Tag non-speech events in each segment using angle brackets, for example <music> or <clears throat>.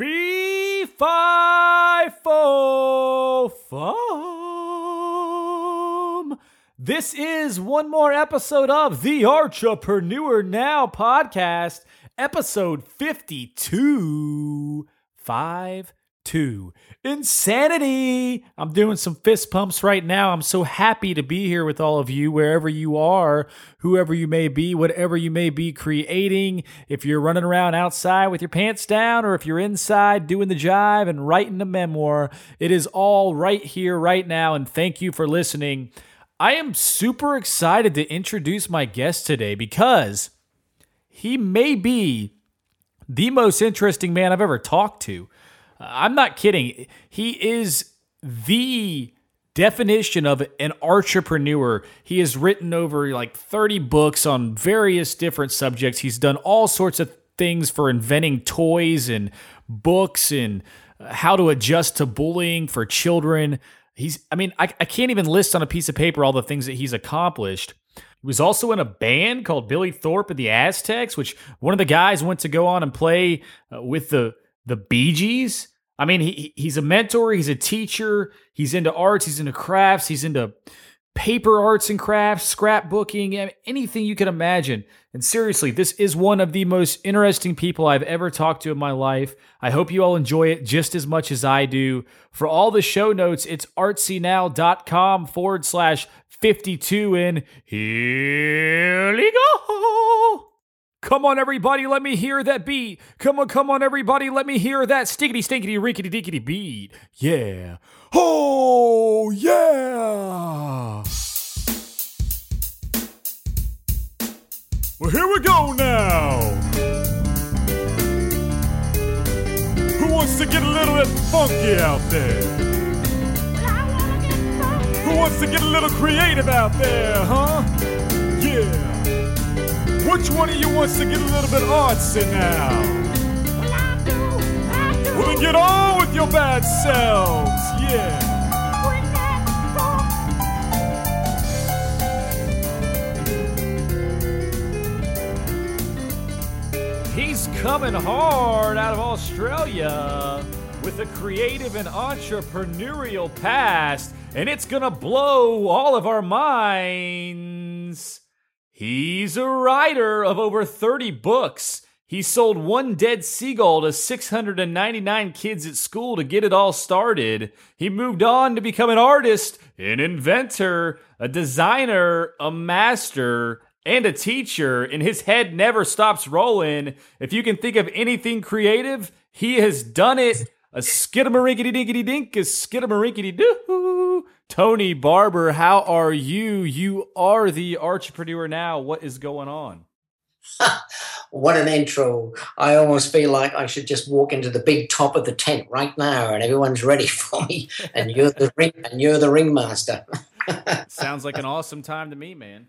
Fee fi fo fum. This is one more episode of the Entrepreneur Now podcast, episode 52. 5 2. Insanity! I'm doing some fist pumps right now. I'm so happy to be here with all of you, wherever you are, whoever you may be, whatever you may be creating. If you're running around outside with your pants down, or if you're inside doing the jive and writing a memoir, it is all right here, right now. And thank you for listening. I am super excited to introduce my guest today because he may be the most interesting man I've ever talked to. I'm not kidding. He is the definition of an artrepreneur. He has written over like 30 books on various different subjects. He's done all sorts of things for inventing toys and books and how to adjust to bullying for children. He's, I mean, I, I can't even list on a piece of paper all the things that he's accomplished. He was also in a band called Billy Thorpe and the Aztecs, which one of the guys went to go on and play uh, with the the Bee Gees. I mean, he he's a mentor, he's a teacher, he's into arts, he's into crafts, he's into paper arts and crafts, scrapbooking, anything you can imagine. And seriously, this is one of the most interesting people I've ever talked to in my life. I hope you all enjoy it just as much as I do. For all the show notes, it's artsynow.com forward slash 52. And here we go. Come on, everybody, let me hear that beat. Come on, come on, everybody, let me hear that stinkity, stinkity, rinkety, dinkety beat. Yeah. Oh, yeah. Well, here we go now. Who wants to get a little bit funky out there? Who wants to get a little creative out there, huh? Yeah. Which one of you wants to get a little bit artsy now? Well, then get on with your bad selves, yeah. He's coming hard out of Australia with a creative and entrepreneurial past, and it's gonna blow all of our minds. He's a writer of over 30 books. He sold one dead seagull to 699 kids at school to get it all started. He moved on to become an artist, an inventor, a designer, a master, and a teacher, and his head never stops rolling. If you can think of anything creative, he has done it. A skidamarinkity dinkity dink, a skidamarinkity doo. Tony Barber, how are you? You are the entrepreneur now. What is going on? <laughs> what an intro. I almost feel like I should just walk into the big top of the tent right now and everyone's ready <laughs> for me and you're the ring and you're the ringmaster. <laughs> Sounds like an awesome time to me, man.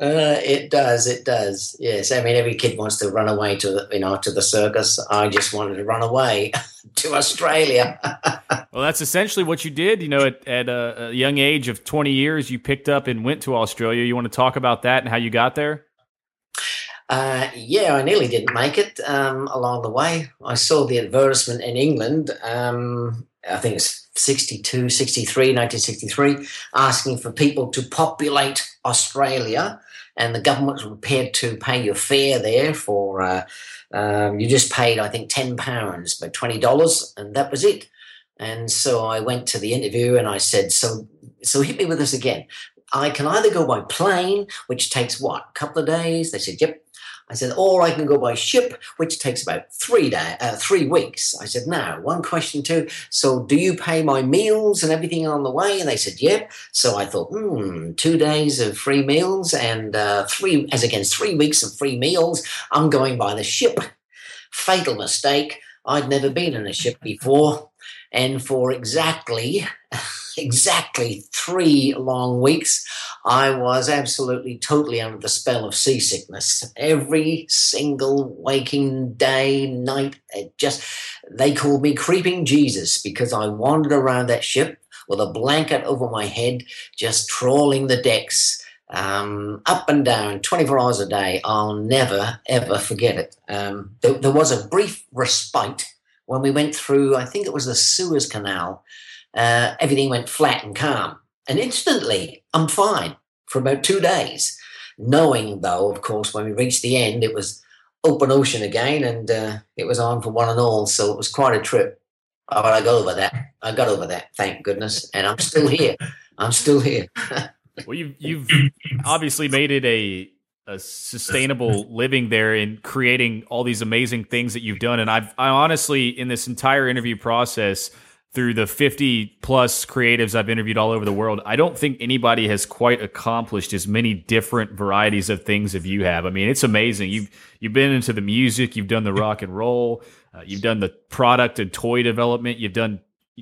Uh, it does. It does. Yes. I mean, every kid wants to run away to the, you know, to the circus. I just wanted to run away <laughs> to Australia. <laughs> well, that's essentially what you did. You know, at, at a, a, young age of 20 years, you picked up and went to Australia. You want to talk about that and how you got there? Uh, yeah, I nearly didn't make it um, along the way. I saw the advertisement in England. Um, I think it's 62, 63, 1963, asking for people to populate Australia and the government was prepared to pay your fare there for uh, um, you just paid I think ten pounds, but twenty dollars, and that was it. And so I went to the interview and I said, so so hit me with this again. I can either go by plane, which takes what a couple of days. They said, yep. I said, or I can go by ship, which takes about three day, uh, three weeks. I said, now one question too. So do you pay my meals and everything on the way? And they said, yep. So I thought, hmm, two days of free meals and uh, three, as against three weeks of free meals. I'm going by the ship. Fatal mistake. I'd never been in a ship before, and for exactly <laughs> exactly three long weeks, I was absolutely totally under the spell of seasickness. Every single waking day, night, it just they called me creeping Jesus because I wandered around that ship with a blanket over my head, just trawling the decks. Um, up and down, 24 hours a day. I'll never, ever forget it. Um, there, there was a brief respite when we went through, I think it was the Suez Canal, uh, everything went flat and calm. And instantly, I'm fine for about two days. Knowing, though, of course, when we reached the end, it was open ocean again and uh, it was on for one and all. So it was quite a trip. But I got over that. I got over that, thank goodness. And I'm still here. I'm still here. <laughs> well, you've, you've obviously made it a, a sustainable living there in creating all these amazing things that you've done. And I've, I honestly, in this entire interview process, through the 50 plus creatives I've interviewed all over the world, I don't think anybody has quite accomplished as many different varieties of things as you have. I mean, it's amazing. You've you've been into the music, you've done the <laughs> rock and roll, uh, you've done the product and toy development, you've done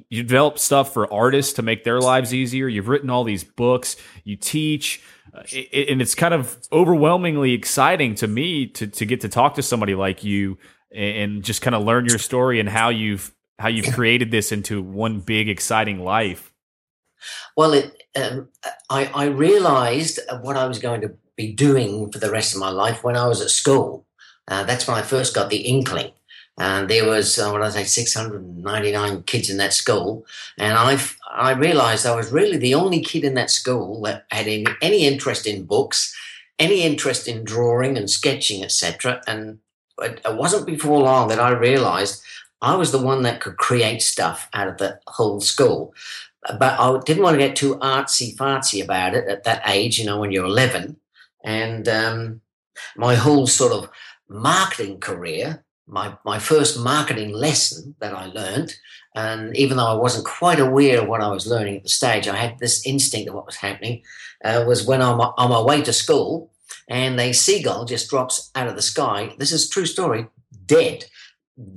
you develop stuff for artists to make their lives easier. You've written all these books, you teach, uh, it, and it's kind of overwhelmingly exciting to me to to get to talk to somebody like you and just kind of learn your story and how you've how you've created this into one big exciting life. Well, it, um, I, I realized what I was going to be doing for the rest of my life when I was at school. Uh, that's when I first got the inkling. And there was, uh, what I say, 699 kids in that school. And I I realized I was really the only kid in that school that had any, any interest in books, any interest in drawing and sketching, etc. And it wasn't before long that I realized I was the one that could create stuff out of the whole school. But I didn't want to get too artsy fartsy about it at that age, you know, when you're 11. And um, my whole sort of marketing career, my, my first marketing lesson that I learned, and even though I wasn't quite aware of what I was learning at the stage, I had this instinct of what was happening, uh, was when I'm on my way to school and a seagull just drops out of the sky. This is true story, dead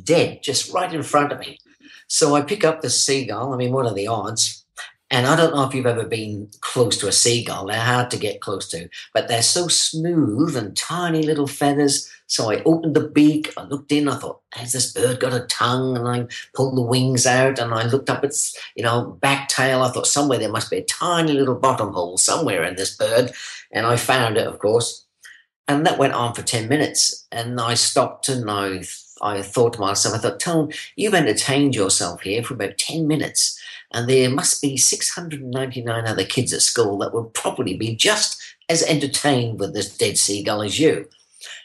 dead just right in front of me. So I pick up the seagull. I mean, what are the odds? And I don't know if you've ever been close to a seagull. They're hard to get close to, but they're so smooth and tiny little feathers. So I opened the beak, I looked in, I thought, has this bird got a tongue? And I pulled the wings out and I looked up its, you know, back tail. I thought somewhere there must be a tiny little bottom hole somewhere in this bird. And I found it, of course. And that went on for 10 minutes. And I stopped and I I thought to myself, I thought, Tone, you've entertained yourself here for about 10 minutes, and there must be 699 other kids at school that would probably be just as entertained with this dead seagull as you.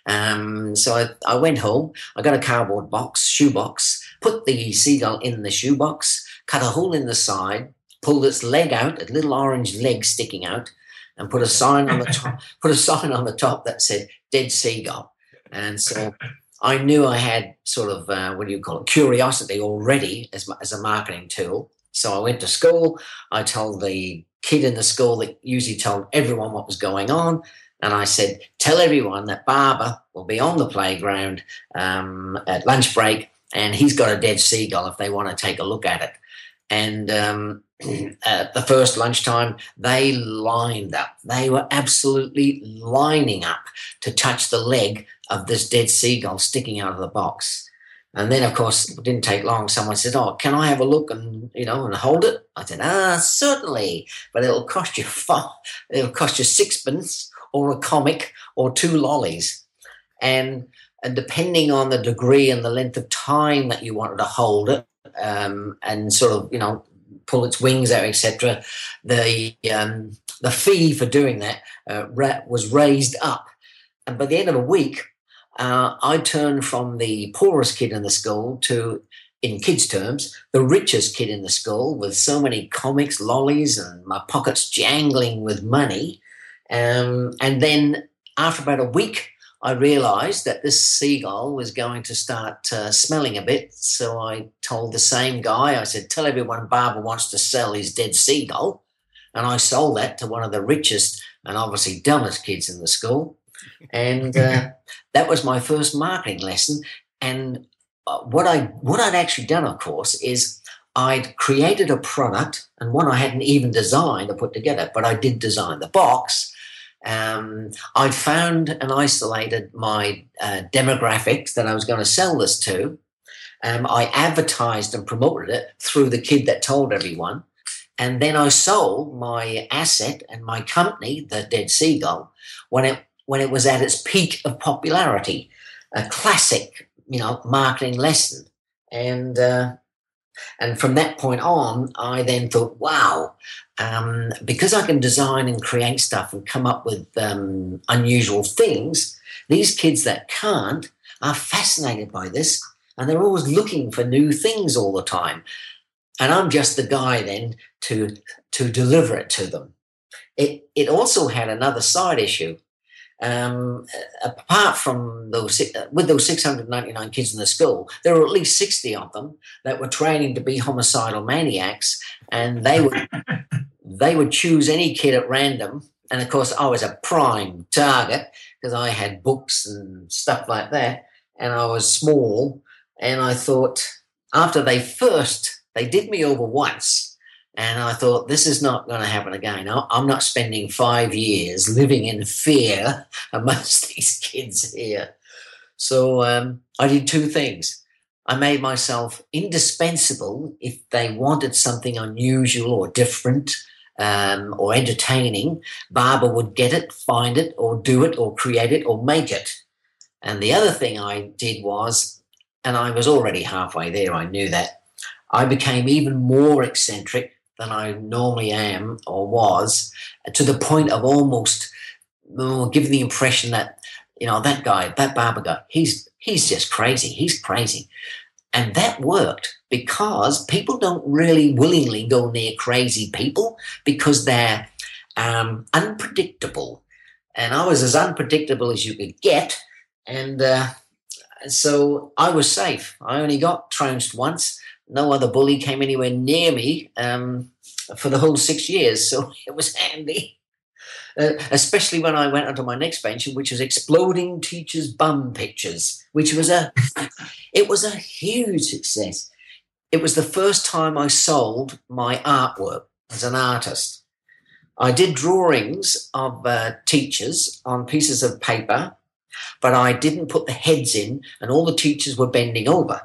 Um, so I, I went home, I got a cardboard box, shoebox, put the seagull in the shoebox, cut a hole in the side, pulled its leg out, a little orange leg sticking out, and put a sign on the top, <laughs> put a sign on the top that said "Dead Seagull." And so I knew I had sort of uh, what do you call it curiosity already as as a marketing tool. So I went to school. I told the kid in the school that usually told everyone what was going on. And I said, tell everyone that Barber will be on the playground um, at lunch break and he's got a dead seagull if they want to take a look at it. And um, <clears throat> at the first lunchtime, they lined up. They were absolutely lining up to touch the leg of this dead seagull sticking out of the box. And then, of course, it didn't take long. Someone said, "Oh, can I have a look and you know and hold it?" I said, "Ah, certainly, but it'll cost you <laughs> five, it'll cost you sixpence or a comic or two lollies." And and depending on the degree and the length of time that you wanted to hold it, um, and sort of you know pull its wings out, etc., the um, the fee for doing that uh, was raised up. And by the end of a week, uh, I turned from the poorest kid in the school to, in kids' terms, the richest kid in the school with so many comics, lollies, and my pockets jangling with money. Um, and then after about a week, I realized that this seagull was going to start uh, smelling a bit. So I told the same guy, I said, Tell everyone Barber wants to sell his dead seagull. And I sold that to one of the richest and obviously dumbest kids in the school. And uh, <laughs> that was my first marketing lesson. And uh, what I what I'd actually done, of course, is I'd created a product and one I hadn't even designed or put together, but I did design the box. Um, I'd found and isolated my uh, demographics that I was going to sell this to. Um, I advertised and promoted it through the kid that told everyone. And then I sold my asset and my company, the Dead Seagull, when it when it was at its peak of popularity, a classic, you know, marketing lesson. And uh, and from that point on, I then thought, wow, um, because I can design and create stuff and come up with um, unusual things, these kids that can't are fascinated by this and they're always looking for new things all the time. And I'm just the guy then to, to deliver it to them. It, it also had another side issue um, apart from those, with those 699 kids in the school, there were at least 60 of them that were training to be homicidal maniacs, and they would <laughs> they would choose any kid at random. And of course, I was a prime target because I had books and stuff like that, and I was small. And I thought, after they first they did me over once, and I thought, this is not going to happen again. I'm not spending five years living in fear <laughs> amongst these kids here. So um, I did two things. I made myself indispensable if they wanted something unusual or different um, or entertaining. Barber would get it, find it, or do it, or create it, or make it. And the other thing I did was, and I was already halfway there, I knew that, I became even more eccentric than I normally am or was, to the point of almost oh, giving the impression that you know that guy, that barber guy, he's he's just crazy. He's crazy, and that worked because people don't really willingly go near crazy people because they're um, unpredictable, and I was as unpredictable as you could get, and. Uh, so I was safe. I only got trounced once, no other bully came anywhere near me um, for the whole six years, so <laughs> it was handy. Uh, especially when I went onto my next venture, which was exploding teachers' bum pictures, which was a <laughs> it was a huge success. It was the first time I sold my artwork as an artist. I did drawings of uh, teachers on pieces of paper, but I didn't put the heads in, and all the teachers were bending over.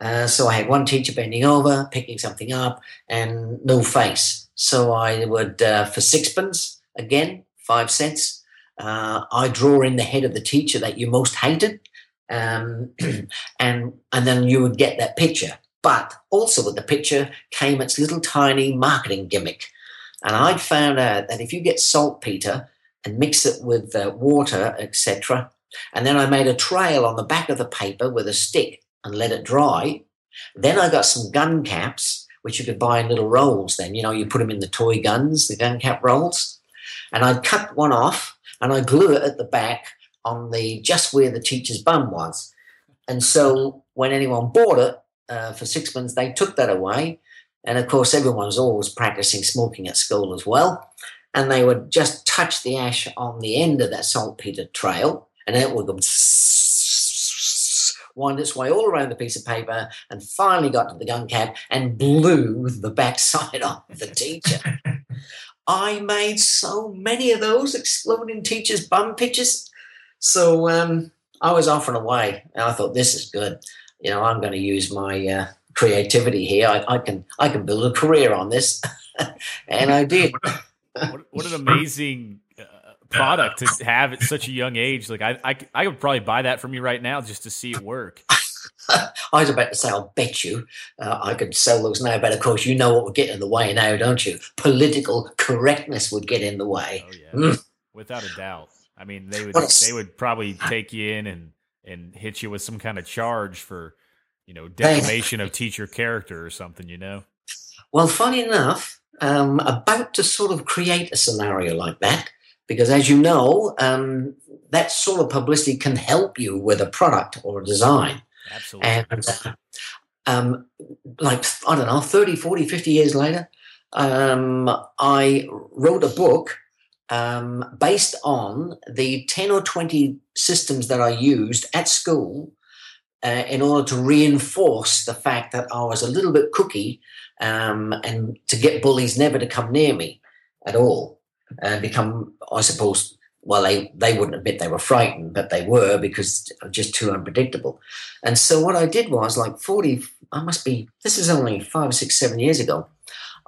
Uh, so I had one teacher bending over, picking something up, and no face. So I would, uh, for sixpence, again, five cents, uh, I draw in the head of the teacher that you most hated, um, <clears throat> and and then you would get that picture. But also with the picture came its little tiny marketing gimmick, and I'd found out that if you get saltpeter and mix it with uh, water, etc., and then I made a trail on the back of the paper with a stick and let it dry. Then I got some gun caps, which you could buy in little rolls. Then, you know, you put them in the toy guns, the gun cap rolls. And I cut one off and I glue it at the back on the just where the teacher's bum was. And so when anyone bought it uh, for sixpence, they took that away. And of course, everyone was always practicing smoking at school as well. And they would just touch the ash on the end of that saltpeter trail, and it would go wound its way all around the piece of paper and finally got to the gun cap and blew the backside off the teacher. <laughs> I made so many of those exploding teachers' bum pictures. So um, I was off and away, and I thought this is good. You know, I'm going to use my uh, creativity here. I, I, can I can build a career on this, <laughs> and I did. what, what, an amazing product to <laughs> have at such a young age. Like I, I, I would probably buy that from you right now just to see it work. <laughs> I was about to say, I'll bet you uh, I could sell those now, but of course, you know what would get in the way now, don't you? Political correctness would get in the way. Oh, yeah. Mm. Without a doubt. I mean, they would they would probably take you in and and hit you with some kind of charge for, you know, defamation of teacher character or something. You know. Well, funny enough, um, about to sort of create a scenario like that because as you know, um, that sort of publicity can help you with a product or a design. Absolutely. And uh, um, like, I don't know, 30, 40, 50 years later, um, I wrote a book um, based on the 10 or 20 systems that I used at school uh, in order to reinforce the fact that I was a little bit cookie um, and to get bullies never to come near me at all and become, I suppose, well, they, they wouldn't admit they were frightened, but they were because just too unpredictable. And so what I did was like 40, I must be, this is only five, six, seven years ago.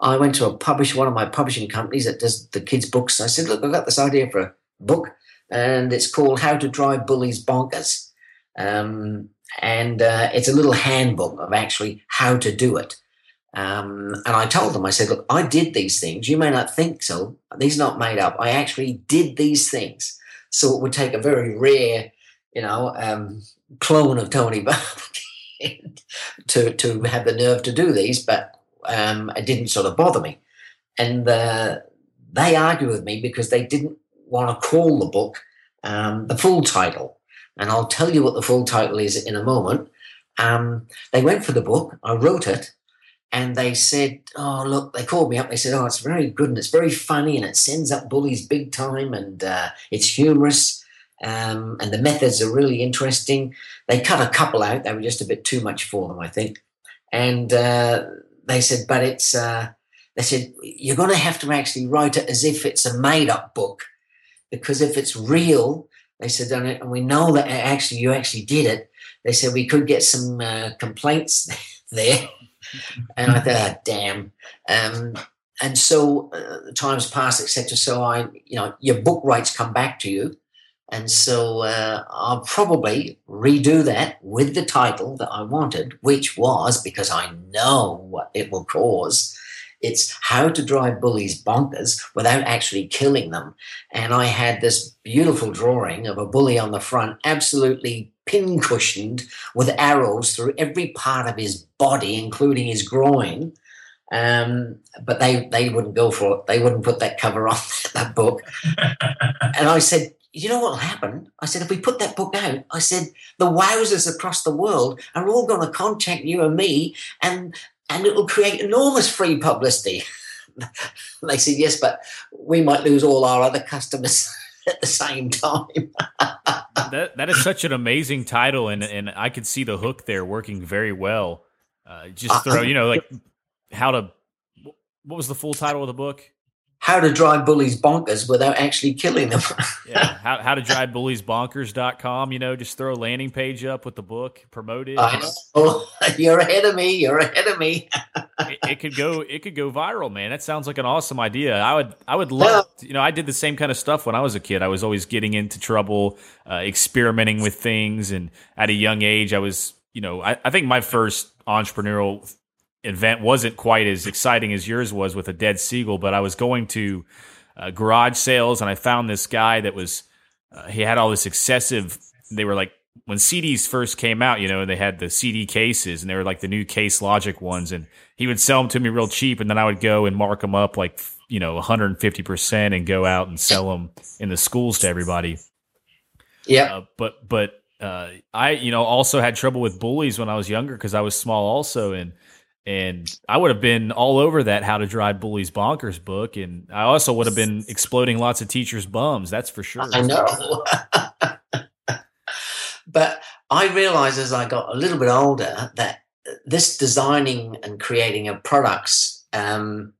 I went to a publish one of my publishing companies that does the kids' books. I said, look, I've got this idea for a book, and it's called How to Drive Bullies Bonkers. Um, and uh, it's a little handbook of actually how to do it. Um, and I told them, I said, look, I did these things. You may not think so. These are not made up. I actually did these things. So it would take a very rare, you know, um, clone of Tony <laughs> to to have the nerve to do these, but um, it didn't sort of bother me. And uh, they argued with me because they didn't want to call the book um, the full title. And I'll tell you what the full title is in a moment. Um, they went for the book. I wrote it, and they said, "Oh, look!" They called me up. They said, "Oh, it's very good and it's very funny and it sends up bullies big time and uh, it's humorous um, and the methods are really interesting." They cut a couple out; they were just a bit too much for them, I think. And uh, they said, "But it's," uh, they said, "You're going to have to actually write it as if it's a made-up book, because if it's real." They said, and we know that actually you actually did it. They said we could get some uh, complaints <laughs> there and I thought, oh, damn. Um, and so uh, times pass, etc. So I, you know, your book rights come back to you, and so uh, I'll probably redo that with the title that I wanted, which was because I know what it will cause. It's how to drive bullies bonkers without actually killing them. And I had this beautiful drawing of a bully on the front, absolutely pincushioned with arrows through every part of his body, including his groin. Um, but they they wouldn't go for it. They wouldn't put that cover on <laughs> that book. <laughs> and I said, you know what will happen? I said, if we put that book out, I said, the wowsers across the world are all going to contact you and me, and and it will create enormous free publicity. <laughs> they said, yes, but we might lose all our other customers at the same time. that that is such an amazing title, and and I could see the hook there working very well. Uh, just uh, throw, you know, like how to. What was the full title of the book? How to drive bullies bonkers without actually killing them. yeah, <laughs> how, how to drive bullies bonkers.com. You know, just throw a landing page up with the book, promote it. <laughs> Oh, you're ahead of me. You're ahead of me. it, it, could go. It could go viral, man. That sounds like an awesome idea. I would. I would love. You know, I did the same kind of stuff when I was a kid. I was always getting into trouble, uh, experimenting with things, and at a young age, I was. You know, I, I think my first entrepreneurial event wasn't quite as exciting as yours was with a dead seagull, but I was going to uh, garage sales and I found this guy that was uh, he had all this excessive. They were like when CDs first came out, you know, and they had the CD cases and they were like the new Case Logic ones, and he would sell them to me real cheap, and then I would go and mark them up like you know 150 percent and go out and sell them in the schools to everybody. Yeah, uh, but but uh, I you know also had trouble with bullies when I was younger because I was small also, and and I would have been all over that How to Drive Bullies Bonkers book. And I also would have been exploding lots of teachers' bums. That's for sure. I know. <laughs> but I realized as I got a little bit older that this designing and creating of products, um,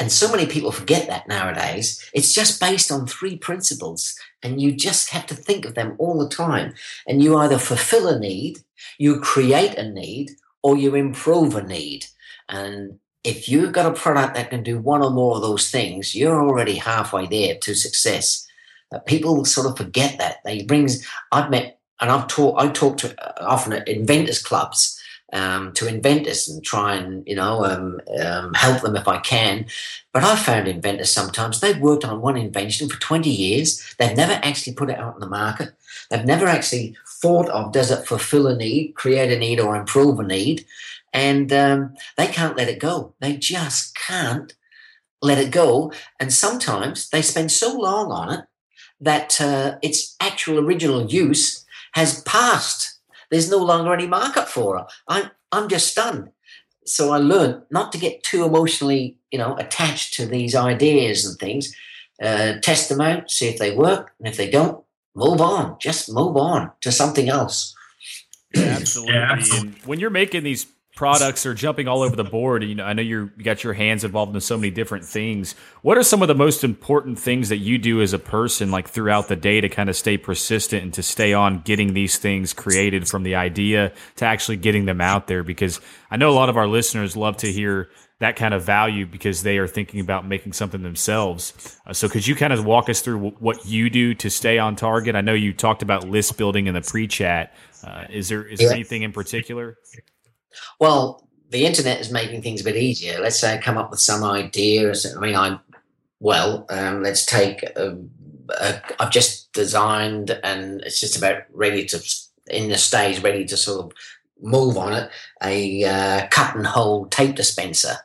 and so many people forget that nowadays, it's just based on three principles. And you just have to think of them all the time. And you either fulfill a need, you create a need, or you improve a need. And if you've got a product that can do one or more of those things, you're already halfway there to success. Uh, people sort of forget that. They brings. I've met and I've taught. I talk to uh, often at inventors clubs um, to inventors and try and you know um, um, help them if I can. But I've found inventors sometimes they've worked on one invention for twenty years. They've never actually put it out in the market. They've never actually thought of does it fulfill a need, create a need, or improve a need, and um, they can't let it go. They just can't let it go. And sometimes they spend so long on it that uh, its actual original use has passed. There's no longer any market for it. I'm I'm just stunned. So I learned not to get too emotionally, you know, attached to these ideas and things. Uh, test them out, see if they work, and if they don't, move on. Just move on to something else. absolutely. Yeah, absolutely. When you're making these products are jumping all over the board. You know, I know you're, you got your hands involved in so many different things. What are some of the most important things that you do as a person, like throughout the day, to kind of stay persistent and to stay on getting these things created from the idea to actually getting them out there? Because I know a lot of our listeners love to hear that kind of value because they are thinking about making something themselves. Uh, so, could you kind of walk us through w- what you do to stay on target? I know you talked about list building in the pre-chat. Uh, is there is yeah. there anything in particular? Well, the internet is making things a bit easier. Let's say I come up with some idea. I mean, I'm well. Um, let's take. A, a, I've just designed, and it's just about ready to in the stage, ready to sort of move on it. A uh, cut and hold tape dispenser,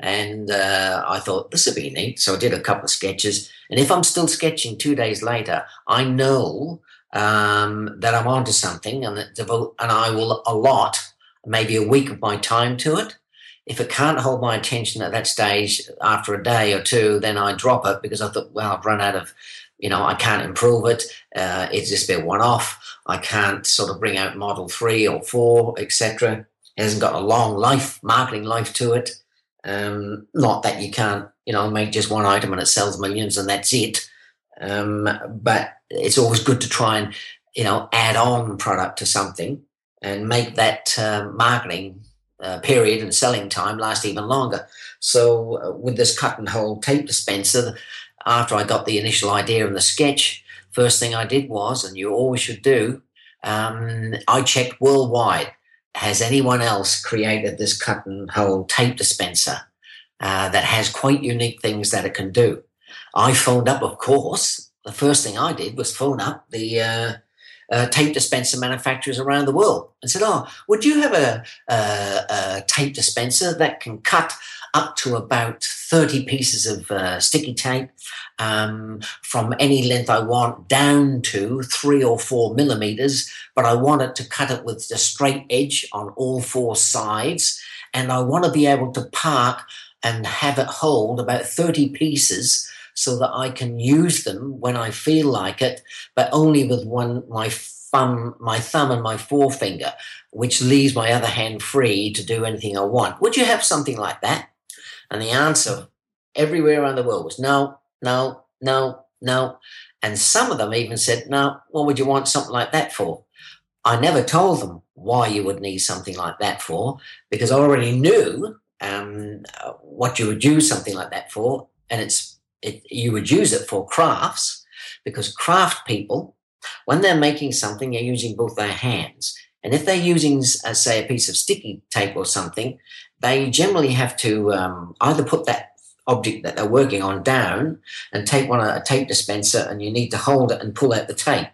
and uh, I thought this would be neat. So I did a couple of sketches, and if I'm still sketching two days later, I know um, that I'm onto something, and that devote, and I will allot maybe a week of my time to it. If it can't hold my attention at that stage after a day or two, then I drop it because I thought, well, I've run out of, you know, I can't improve it. Uh, it's just a one off. I can't sort of bring out model three or four, etc. It hasn't got a long life, marketing life to it. Um, not that you can't, you know, make just one item and it sells millions and that's it. Um, but it's always good to try and, you know, add on product to something and make that uh, marketing uh, period and selling time last even longer. So, uh, with this cut and hold tape dispenser, after I got the initial idea and the sketch, first thing I did was, and you always should do, um, I checked worldwide. Has anyone else created this cut and hold tape dispenser uh, that has quite unique things that it can do? I phoned up, of course. The first thing I did was phone up the uh, tape dispenser manufacturers around the world and said, "Oh, would you have a, a, a tape dispenser that can cut up to about thirty pieces of uh, sticky tape um, from any length I want down to three or four millimeters, but I want it to cut it with the straight edge on all four sides, and I want to be able to park and have it hold about thirty pieces." So that I can use them when I feel like it, but only with one my thumb, my thumb and my forefinger, which leaves my other hand free to do anything I want. Would you have something like that? And the answer everywhere around the world was no, no, no, no. And some of them even said, no, what would you want something like that for? I never told them why you would need something like that for, because I already knew um, what you would use something like that for. And it's it, you would use it for crafts because craft people, when they're making something, they're using both their hands. And if they're using, uh, say, a piece of sticky tape or something, they generally have to um, either put that object that they're working on down and take one a tape dispenser and you need to hold it and pull out the tape.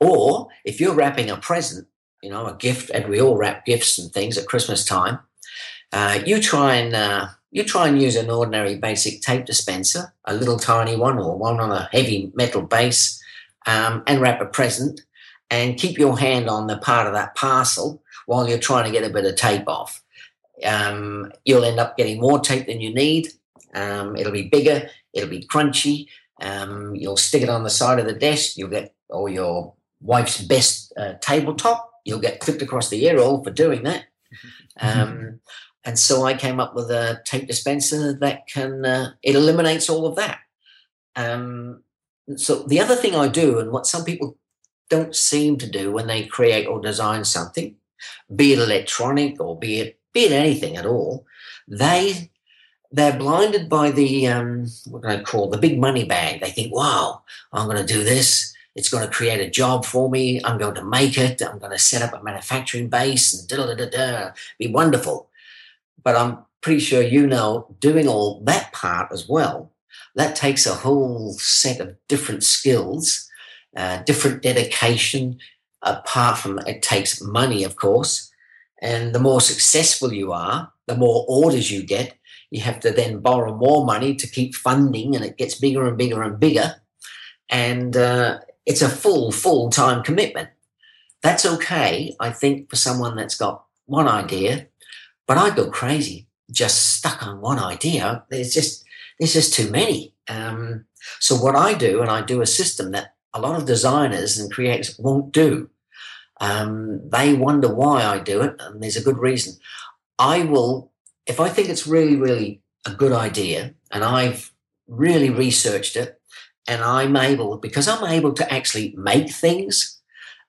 Or if you're wrapping a present, you know, a gift, and we all wrap gifts and things at Christmas time, uh, you try and uh, you try and use an ordinary basic tape dispenser, a little tiny one or one on a heavy metal base, um, and wrap a present and keep your hand on the part of that parcel while you're trying to get a bit of tape off. Um, you'll end up getting more tape than you need. Um, it'll be bigger, it'll be crunchy. Um, you'll stick it on the side of the desk, you'll get, or your wife's best uh, tabletop, you'll get clipped across the ear roll for doing that. <laughs> Um, and so I came up with a tape dispenser that can, uh, it eliminates all of that. Um, so the other thing I do, and what some people don't seem to do when they create or design something, be it electronic or be it be it anything at all, they they're blinded by the um, what can I call the big money bag. They think, "Wow, I'm going to do this. It's going to create a job for me. I'm going to make it. I'm going to set up a manufacturing base and da da da da. Be wonderful." But I'm pretty sure you know doing all that part as well, that takes a whole set of different skills, uh, different dedication, apart from it takes money, of course. And the more successful you are, the more orders you get. You have to then borrow more money to keep funding, and it gets bigger and bigger and bigger. And uh, it's a full, full time commitment. That's okay, I think, for someone that's got one idea but I go crazy, just stuck on one idea. There's just there's just too many. Um, so what I do, and I do a system that a lot of designers and creators won't do. Um, they wonder why I do it, and there's a good reason. I will, if I think it's really, really a good idea and I've really researched it and I'm able, because I'm able to actually make things,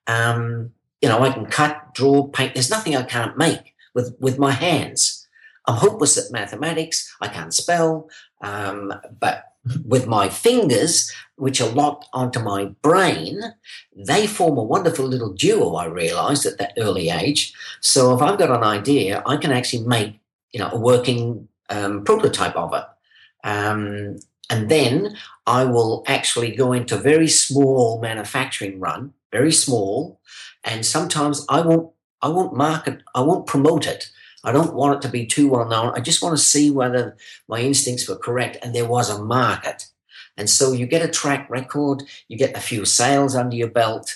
um, you know, I can cut, draw, paint. There's nothing I can't make with, with my hands. I'm hopeless at mathematics. I can't spell. Um, but with my fingers, which are locked onto my brain, they form a wonderful little duo, I realized at that early age. So if I've got an idea, I can actually make, you know, a working um, prototype of it. Um, and then I will actually go into very small manufacturing run, very small, and sometimes I won't I won't market I won't promote it. I don't want it to be too well known. I just want to see whether my instincts were correct and there was a market. And so you get a track record, you get a few sales under your belt,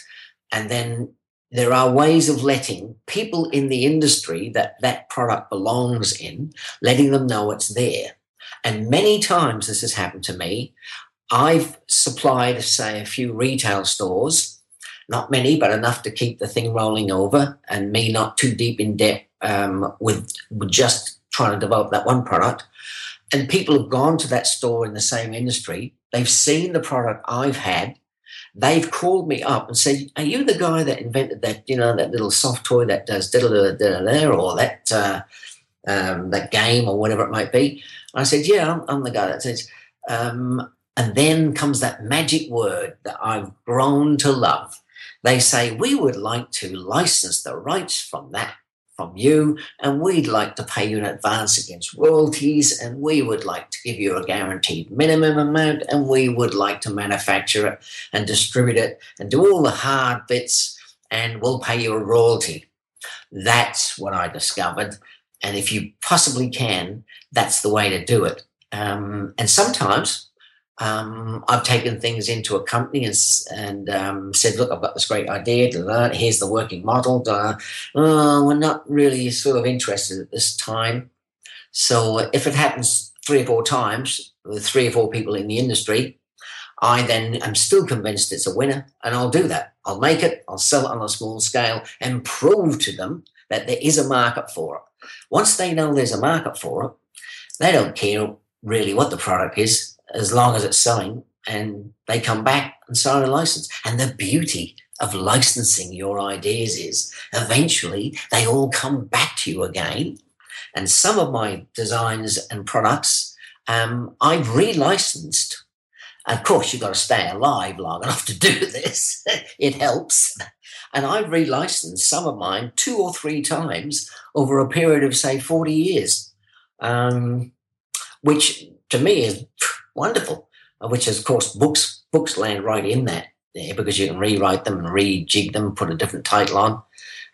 and then there are ways of letting people in the industry that that product belongs in, letting them know it's there. And many times this has happened to me. I've supplied, say, a few retail stores, not many, but enough to keep the thing rolling over and me not too deep in debt um, with, with just trying to develop that one product. And people have gone to that store in the same industry. They've seen the product I've had they've called me up and said, "Are you the guy that invented that? You know, that little soft toy that does da da da da or that uh, um, that game or whatever it might be?" And I said, "Yeah, I'm, I'm the guy that says." Um, and then comes that magic word that I've grown to love. They say, We would like to license the rights from that from you, and we'd like to pay you in advance against royalties, and we would like to give you a guaranteed minimum amount, and we would like to manufacture it and distribute it and do all the hard bits, and we'll pay you a royalty. That's what I discovered. And if you possibly can, that's the way to do it. Um, and sometimes um, I've taken things into a company and, and um, said, look, I've got this great idea. Here's the working model. Oh, we're not really sort of interested at this time. So if it happens three or four times with three or four people in the industry, I then am still convinced it's a winner and I'll do that. I'll make it, I'll sell it on a small scale and prove to them that there is a market for it. Once they know there's a market for it, they don't care really what the product is as long as it's selling and they come back and sign a license. And the beauty of licensing your ideas is eventually they all come back to you again. And some of my designs and products um, I've relicensed. Of course, you've got to stay alive long <laughs> enough to do this. <laughs> it helps. And I've relicensed some of mine two or three times over a period of, say, 40 years, um, which to me is wonderful. Uh, which is, of course, books books land right in that there because you can rewrite them and rejig them, put a different title on,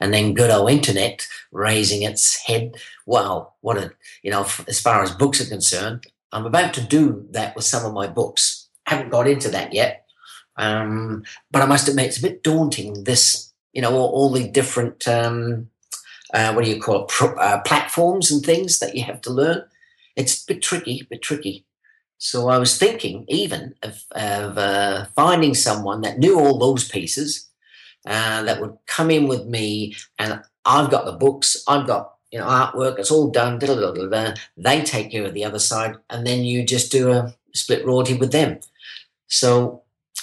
and then good old internet raising its head. Wow, what a you know, as far as books are concerned, I'm about to do that with some of my books. I haven't got into that yet, um, but I must admit it's a bit daunting. This, you know, all, all the different um, uh, what do you call it, Pro, uh, platforms and things that you have to learn. It's a bit tricky, a bit tricky. So I was thinking even of, of uh, finding someone that knew all those pieces uh, that would come in with me, and I've got the books, I've got you know artwork, it's all done. They take care of the other side, and then you just do a split royalty with them. So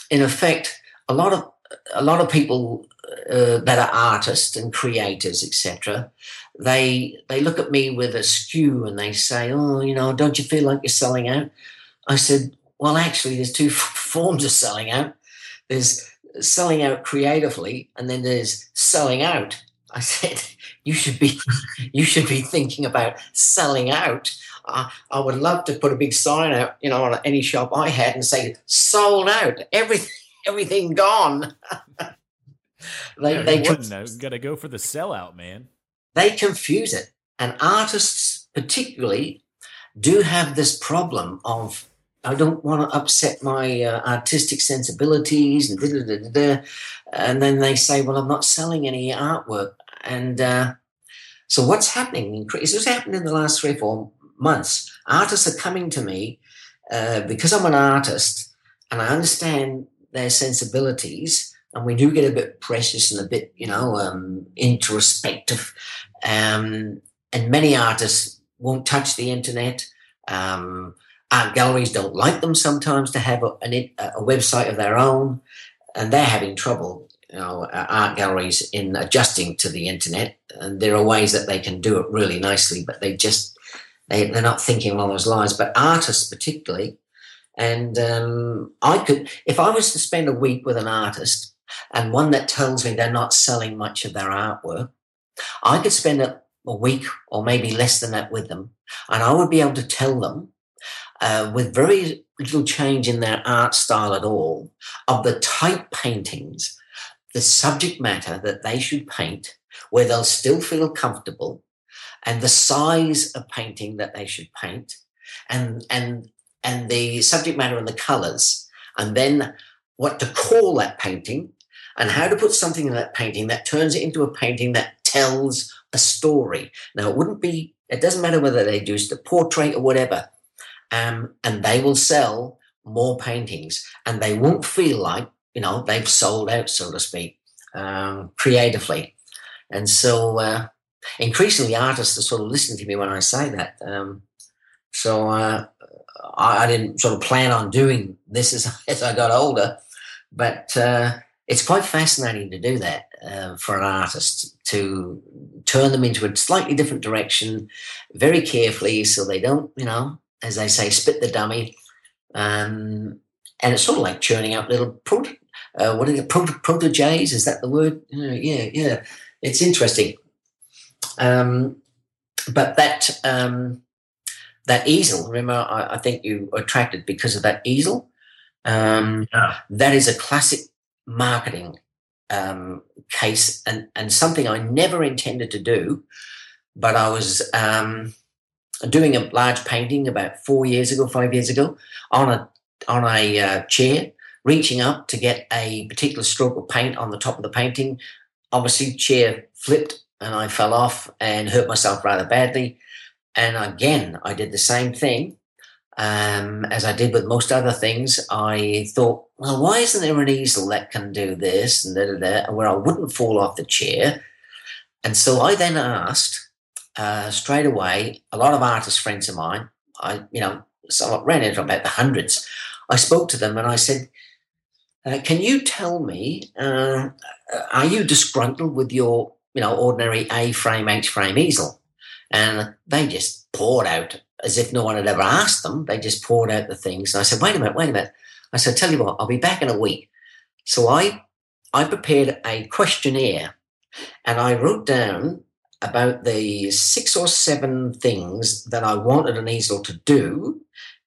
in effect, a lot of a lot of people uh, that are artists and creators, etc., they they look at me with a skew and they say, "Oh, you know, don't you feel like you're selling out?" I said, well, actually, there's two <laughs> forms of selling out. There's selling out creatively, and then there's selling out. I said, <laughs> you should be, <laughs> you should be thinking about selling out. Uh, I would love to put a big sign out, you know, on any shop I had and say, sold out, everything, everything gone. they, yeah, they conf- got to go for the sellout, man. They confuse it, and artists particularly do have this problem of I don't want to upset my uh, artistic sensibilities and da, da, da, and then they say, well, I'm not selling any artwork. And uh, so what's happening? This has happened in the last three or four months. Artists are coming to me uh, because I'm an artist and I understand their sensibilities. And we do get a bit precious and a bit, you know, um, introspective. Um, and many artists won't touch the internet. Um, art galleries don't like them sometimes to have a, a, website of their own, and they're having trouble. You know, uh, art galleries in adjusting to the internet, and there are ways that they can do it really nicely, but they just they, they're not thinking along those lines. But artists, particularly, and um, I could, if I was to spend a week with an artist and one that tells me they're not selling much of their artwork, I could spend a, a week or maybe less than that with them, and I would be able to tell them uh, with very little change in their art style at all of the type paintings, the subject matter that they should paint, where they'll still feel comfortable, and the size of painting that they should paint, and and and the subject matter and the colors, and then what to call that painting, and how to put something in that painting that turns it into a painting that tells a story. Now, it wouldn't be, it doesn't matter whether they do a portrait or whatever, um, and they will sell more paintings, and they won't feel like, you know, they've sold out, so to speak, um, creatively. And so, uh, increasingly, artists are sort of listening to me when I say that. Um, so, uh, I, I, didn't sort of plan on doing this as, <laughs> as I got older, but uh, it's quite fascinating to do that uh, for an artist to turn them into a slightly different direction very carefully so they don't, you know, as they say, spit the dummy. Um, and it's sort of like churning out little proto, uh, what are the proto, protojays? Is that the word? Uh, yeah, yeah. It's interesting. Um, but that um, that easel. Remember, I, I, think you attracted because of that easel. Um, yeah. That is a classic marketing um, case and, and something I never intended to do, but I was um, doing a large painting about four years ago, five years ago, on a on a uh, chair, reaching up to get a particular stroke of paint on the top of the painting. Obviously, chair flipped and I fell off and hurt myself rather badly. And again, I did the same thing. Um, as I did with most other things, I thought, well, why isn't there an easel that can do this and where I wouldn't fall off the chair? And so I then asked uh, straight away a lot of artist friends of mine. I, you know, so I ran into about the hundreds. I spoke to them and I said, uh, "Can you tell me, uh, are you disgruntled with your, you know, ordinary A frame H frame easel?" And they just poured out as if no one had ever asked them. They just poured out the things. And I said, wait a minute, wait a minute. I said, tell you what, I'll be back in a week. So I, I prepared a questionnaire and I wrote down about the six or seven things that I wanted an easel to do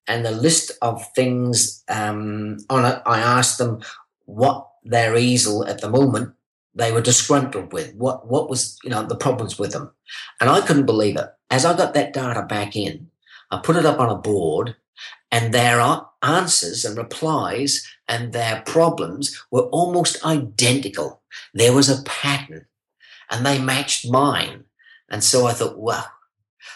and the list of things um, on it. I asked them what their easel at the moment they were disgruntled with. What what was you know the problems with them, and I couldn't believe it. As I got that data back in, I put it up on a board, and their answers and replies and their problems were almost identical. There was a pattern, and they matched mine. And so I thought, wow.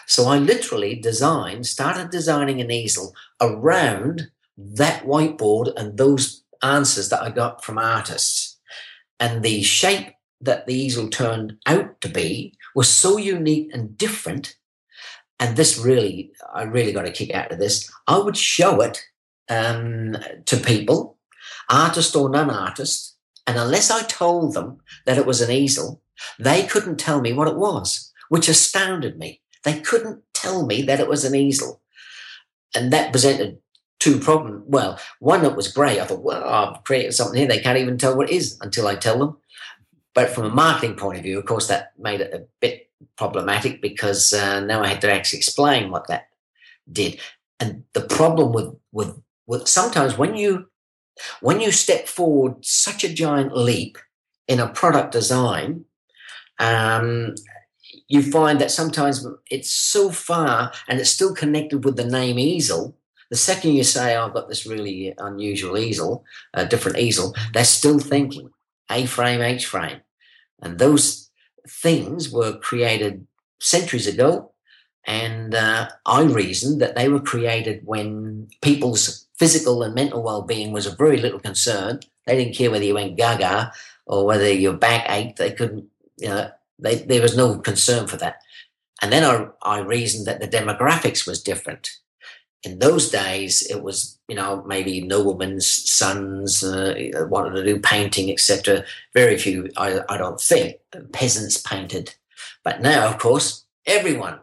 So I literally designed, started designing an easel around that whiteboard and those answers that I got from artists and the shape that the easel turned out to be was so unique and different. And this really, I really got a kick out of this. I would show it um, to people, artist or non artist, and unless I told them that it was an easel, they couldn't tell me what it was, which astounded me. They couldn't tell me that it was an easel. And that presented two problems. Well, one that was great. I thought, well, I've created something here. They can't even tell what it is until I tell them. But from a marketing point of view, of course, that made it a bit problematic because uh, now I had to actually explain what that did. And the problem with with with sometimes when you when you step forward such a giant leap in a product design, um, you find that sometimes it's so far and it's still connected with the name easel the second you say, oh, I've got this really unusual easel, a different easel, they're still thinking A frame, H frame. And those things were created centuries ago. And uh, I reasoned that they were created when people's physical and mental well being was of very little concern. They didn't care whether you went gaga or whether your back ached. They couldn't, you know, they, there was no concern for that. And then I, I reasoned that the demographics was different. In those days, it was, you know, maybe noblemen's sons uh, wanted to do painting, etc. Very few, I, I don't think, peasants painted. But now, of course, everyone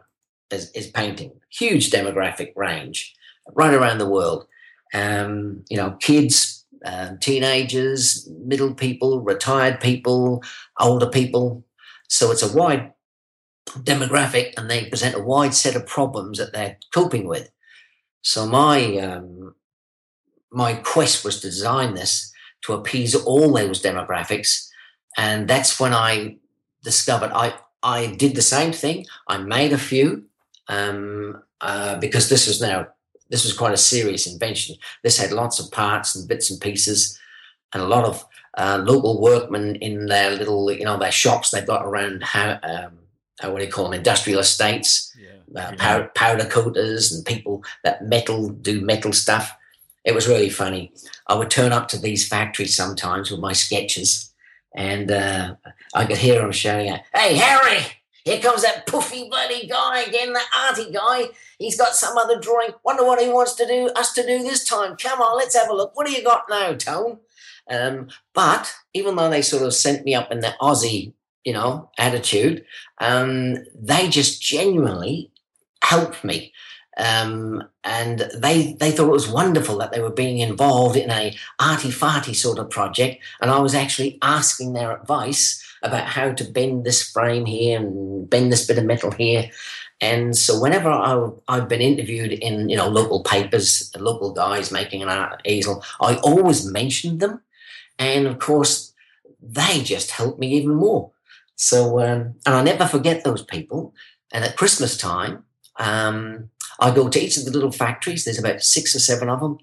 is, is painting. Huge demographic range right around the world. Um, you know, kids, um, teenagers, middle people, retired people, older people. So it's a wide demographic and they present a wide set of problems that they're coping with. So my um, my quest was to design this to appease all those demographics, and that's when I discovered I I did the same thing. I made a few um, uh, because this was now this was quite a serious invention. This had lots of parts and bits and pieces, and a lot of uh, local workmen in their little you know their shops they've got around how um, uh, what do you call them, industrial estates, yeah. uh, powder, powder, coaters, and people that metal do metal stuff. It was really funny. I would turn up to these factories sometimes with my sketches, and uh, I could hear them shouting out, "Hey, Harry! Here comes that puffy bloody guy again, that arty guy. He's got some other drawing. Wonder what he wants to do us to do this time. Come on, let's have a look. What do you got now, Tone?" Um, but even though they sort of sent me up in the Aussie you know, attitude, um, they just genuinely helped me. Um, and they they thought it was wonderful that they were being involved in a arty farty sort of project, and I was actually asking their advice about how to bend this frame here and bend this bit of metal here. And so whenever I, I've been interviewed in you know local papers, local guys making an art easel, I always mentioned them, and of course they just helped me even more. So, um, and I never forget those people. And at Christmas time, um, I go to each of the little factories. There's about six or seven of them,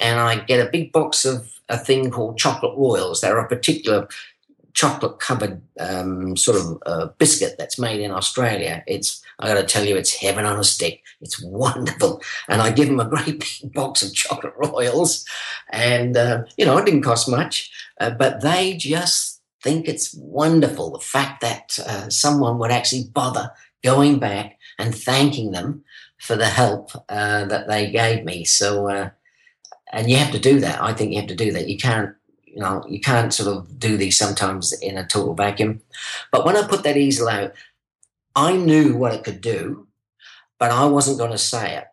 and I get a big box of a thing called chocolate royals. They're a particular chocolate covered um, sort of uh, biscuit that's made in Australia. It's I got to tell you, it's heaven on a stick. It's wonderful, and I give them a great <laughs> big box of chocolate royals, and uh, you know it didn't cost much, uh, but they just think it's wonderful the fact that uh, someone would actually bother going back and thanking them for the help uh, that they gave me. So, uh, and you have to do that. I think you have to do that. You can't, you know, you can't sort of do these sometimes in a total vacuum. But when I put that easel out, I knew what it could do, but I wasn't going to say it.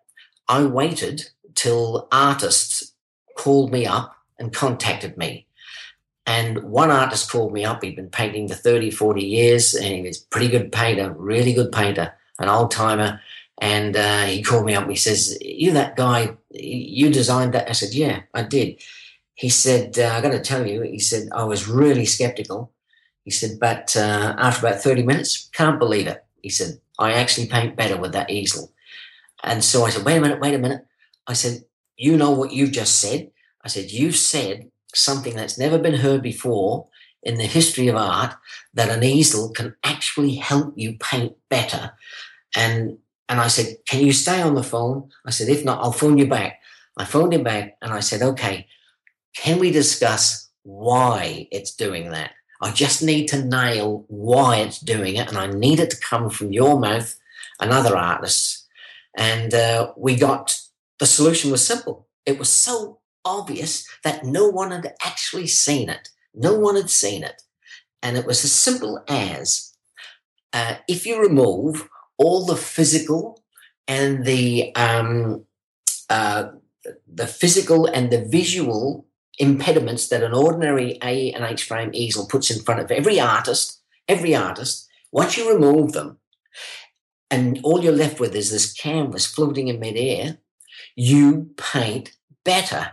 I waited till artists called me up and contacted me and one artist called me up. He'd been painting for 30, 40 years, and he was a pretty good painter, really good painter, an old timer. And uh, he called me up. And he says, "You that guy? You designed that?" I said, "Yeah, I did." He said, uh, "I got to tell you." He said, "I was really skeptical." He said, "But uh, after about 30 minutes, can't believe it." He said, "I actually paint better with that easel." And so I said, "Wait a minute, wait a minute." I said, "You know what you've just said?" I said, "You've said something that's never been heard before in the history of art that an easel can actually help you paint better. And and I said, Can you stay on the phone? I said, If not, I'll phone you back. I phoned him back and I said, Okay, can we discuss why it's doing that? I just need to nail why it's doing it, and I need it to come from your mouth and other artists. And uh, we got the solution was simple. It was so obvious that no one had actually seen it. No one had seen it. And it was as simple as uh, if you remove all the physical and the um, uh, the physical and the visual impediments that an ordinary A and H frame easel puts in front of every artist, every artist, once you remove them, and all you're left with is this canvas floating in midair, you paint better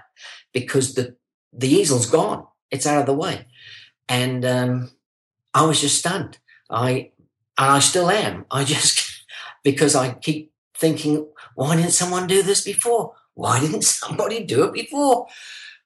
because the the easel's gone. It's out of the way, and um, I was just stunned. I and I still am. I just <laughs> because I keep thinking, why didn't someone do this before? Why didn't <laughs> somebody do it before?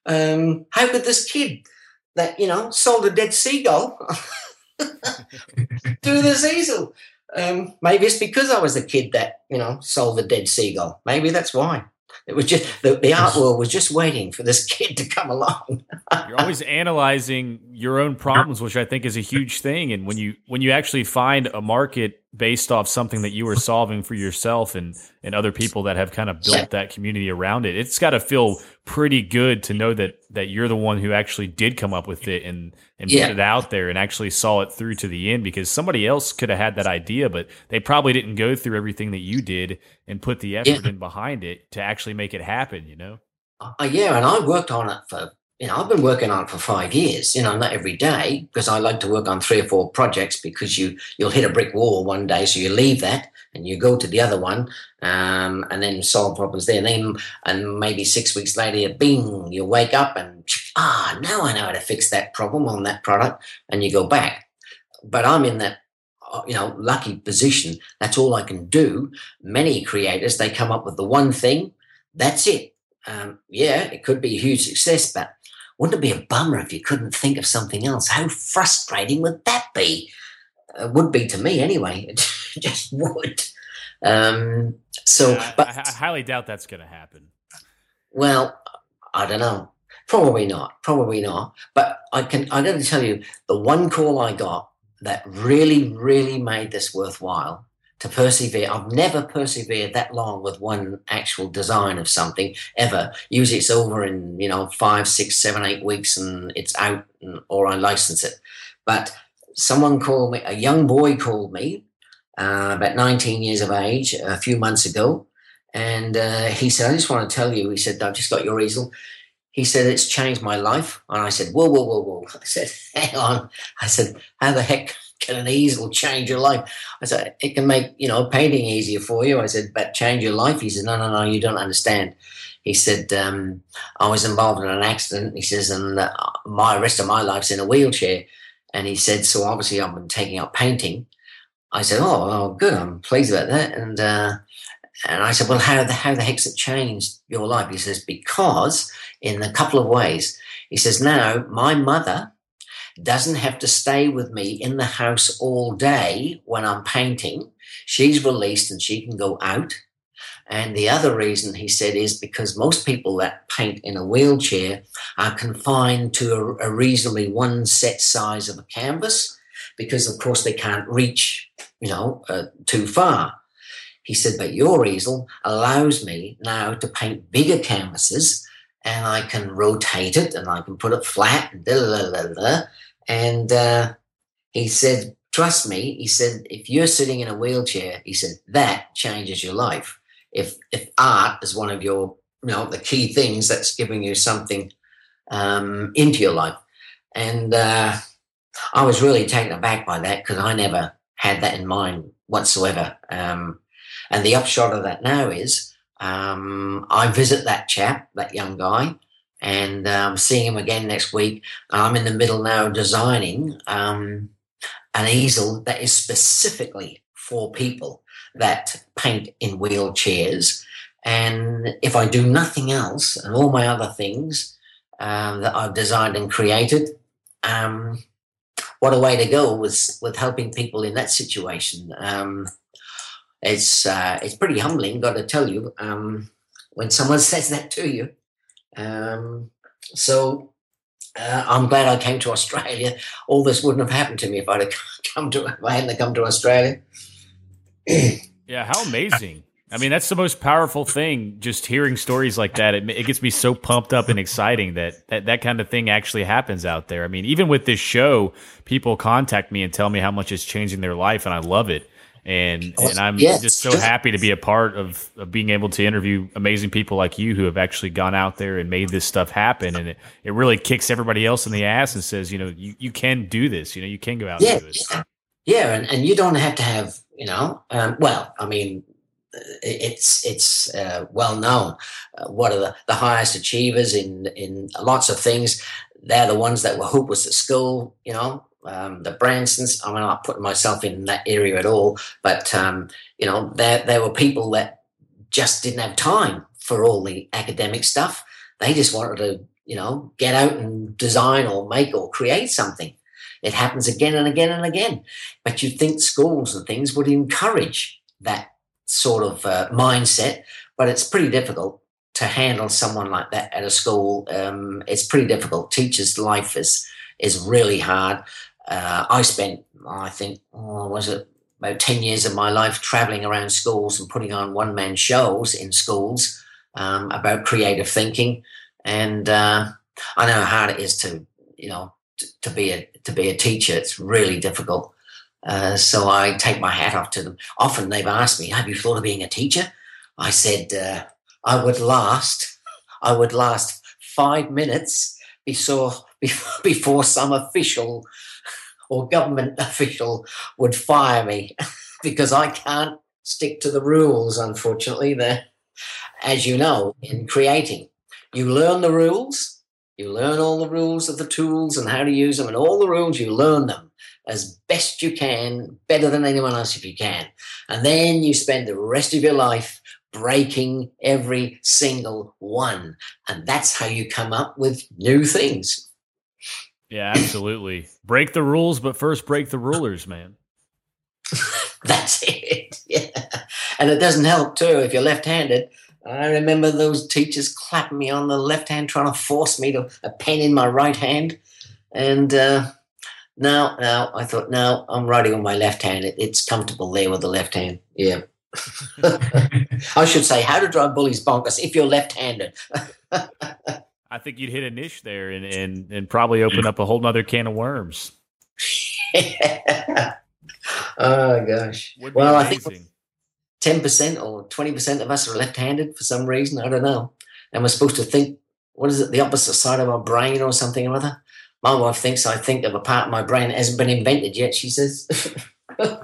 Um, how could this kid that you know sold a dead seagull <laughs> do this easel? Um, maybe it's because I was the kid that you know sold the dead seagull. Maybe that's why. It was just the, the art world was just waiting for this <laughs> kid to come along. You're always analyzing your own problems, which I think is a huge thing. And when you when you actually find a market based off something that you were solving for yourself and and other people that have kind of built that community around it. It's got to feel pretty good to know that that you're the one who actually did come up with it and and yeah. put it out there and actually saw it through to the end because somebody else could have had that idea but they probably didn't go through everything that you did and put the effort yeah. in behind it to actually make it happen, you know. Uh, yeah, and I worked on it for you know, I've been working on it for five years, you know, not every day because I like to work on three or four projects because you, you'll hit a brick wall one day. So you leave that and you go to the other one um, and then solve problems there. And then, and maybe six weeks later, bing, you wake up and, ah, now I know how to fix that problem on that product and you go back. But I'm in that uh, you know lucky position that's all i can do many creators they come up with the one thing that's it um, yeah it could be a huge success but wouldn't it be a bummer if you couldn't think of something else? How frustrating would that be? It uh, would be to me anyway. <laughs> <laughs> Just would. Um, so, yeah, but I, I highly doubt that's going to happen. Well, I don't know. Probably not. Probably not. But I can. I got to tell you, the one call I got that really, really made this worthwhile to persevere. I've never persevered that long with one actual design of something ever. Usually it's over in, you know, five, six, seven, eight weeks and it's out and, or I license it. But someone called me, a young boy called me, uh, about 19 years of age, a few months ago. And uh, he said, I just want to tell you, he said, I've just got your easel. He said, it's changed my life. And I said, whoa, whoa, whoa, whoa. <laughs> I said, hang on. I said, how the heck can an easel change your life? I said, it can make, you know, painting easier for you. I said, but change your life? He said, no, no, no, you don't understand. He said, um, I was involved in an accident. He says, and uh, my rest of my life's in a wheelchair. And he said, so obviously I've been taking up painting. I said, oh, oh good. I'm pleased about that. And, uh, and I said, well, how the, how the heck's it changed your life? He says, because in a couple of ways. He says, now my mother doesn't have to stay with me in the house all day when I'm painting. She's released and she can go out. And the other reason he said is because most people that paint in a wheelchair are confined to a, a reasonably one set size of a canvas because, of course, they can't reach, you know, uh, too far. He said, but your easel allows me now to paint bigger canvases and I can rotate it and I can put it flat and da da da. And uh, he said, Trust me, he said, if you're sitting in a wheelchair, he said, that changes your life. If if art is one of your, you know, the key things that's giving you something um, into your life. And uh, I was really taken aback by that because I never had that in mind whatsoever. Um, and the upshot of that now is um, I visit that chap, that young guy, and um, seeing him again next week. I'm in the middle now designing um, an easel that is specifically for people that paint in wheelchairs. And if I do nothing else and all my other things um, that I've designed and created, um, what a way to go with with helping people in that situation. Um, it's uh, it's pretty humbling, got to tell you, um, when someone <laughs> says that to you. Um, so uh, I'm glad I came to <laughs> Australia. All this wouldn't have happened to me if I'd <laughs> come to if I hadn't come to Australia. yeah, how amazing! I mean, that's the most powerful thing. Just hearing stories like that, it, it gets me so pumped up and exciting that, that that kind of thing actually happens out there. I mean, even with this show, people contact me and tell me how much it's changing their life, and I love it and and I'm yes. just so happy to be a part of, of being able to interview amazing people like you who have actually gone out there and made this stuff happen and it, it really kicks everybody else in the ass and says you know you, you can do this you know you can go out yeah, and do it yeah, yeah and, and you don't have to have you know um, well I mean it's it's uh, well known uh, what are the, the highest achievers in in lots of things they're the ones that were hopeless at school you know um, the Bransons. I'm not putting myself in that area at all, but um, you know, there there were people that just didn't have time for all the academic stuff. They just wanted to, you know, get out and design or make or create something. It happens again and again and again. But you'd think schools and things would encourage that sort of uh, mindset, but it's pretty difficult to handle someone like that at a school. Um, it's pretty difficult. Teachers' life is is really hard. Uh, I spent, I think, oh, was it about 10 years of my life traveling around schools and putting on one man shows in schools um, about creative thinking. And uh, I know how hard it is to, you know, to, be a to be a teacher. It's really difficult. Uh, so I take my hat off to them. Often they've asked me, "Have you thought of being a teacher?" I said, uh, "I would last. I would last five minutes before before some official or government official would fire me <laughs> because I can't stick to the rules. Unfortunately, there, as you know, in creating, you learn the rules." You learn all the rules of the tools and how to use them, and all the rules you learn them as best you can, better than anyone else if you can. And then you spend the rest of your life breaking every single one. And that's how you come up with new things. Yeah, absolutely. break the rules, but first break the rulers, man. <laughs> that's it. <laughs> Yeah. And it doesn't help, too, if you're left handed. I remember those teachers clapping me on the left hand, trying to force me to a pen in my right hand. And uh, now, now I thought, no, I'm writing on my left hand. It, it's comfortable there with the left hand. Yeah. <laughs> I should say how to drive bullies bonkers if you're left-handed. <laughs> I think you'd hit a niche there and and, and probably open up a whole nother can of worms. <laughs> oh gosh. Well, I think ten percent or twenty percent of us are left-handed for some reason. I don't know, and we're supposed to think. What is it? The opposite side of our brain or something or other. My wife thinks I think of a part of my brain that hasn't been invented yet. She says. <laughs> uh,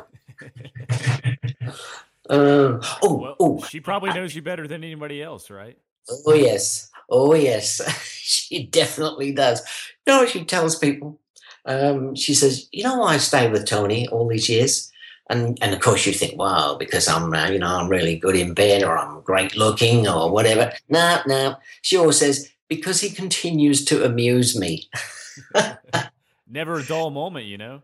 oh, well, oh, she probably knows you better than anybody else, right? Oh yes, oh yes, <laughs> she definitely does. You know, she tells people. Um, she says, "You know why I stayed with Tony all these years?" And and of course you think, "Wow, because I'm uh, you know I'm really good in bed or I'm great looking or whatever." No, no. She always says because he continues to amuse me. <laughs> <laughs> Never a dull moment, you know.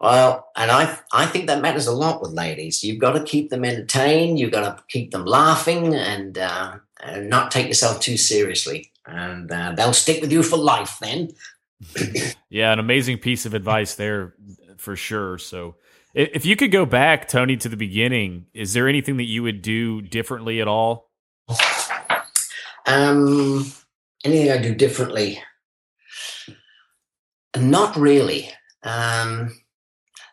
Well, and I I think that matters a lot with ladies. You've got to keep them entertained. You've got to keep them laughing, and uh, and not take yourself too seriously. And uh, they'll stick with you for life. Then. <clears throat> yeah, an amazing piece of advice there for sure. So, if you could go back, Tony, to the beginning, is there anything that you would do differently at all? Um, anything I do differently? Not really. Um,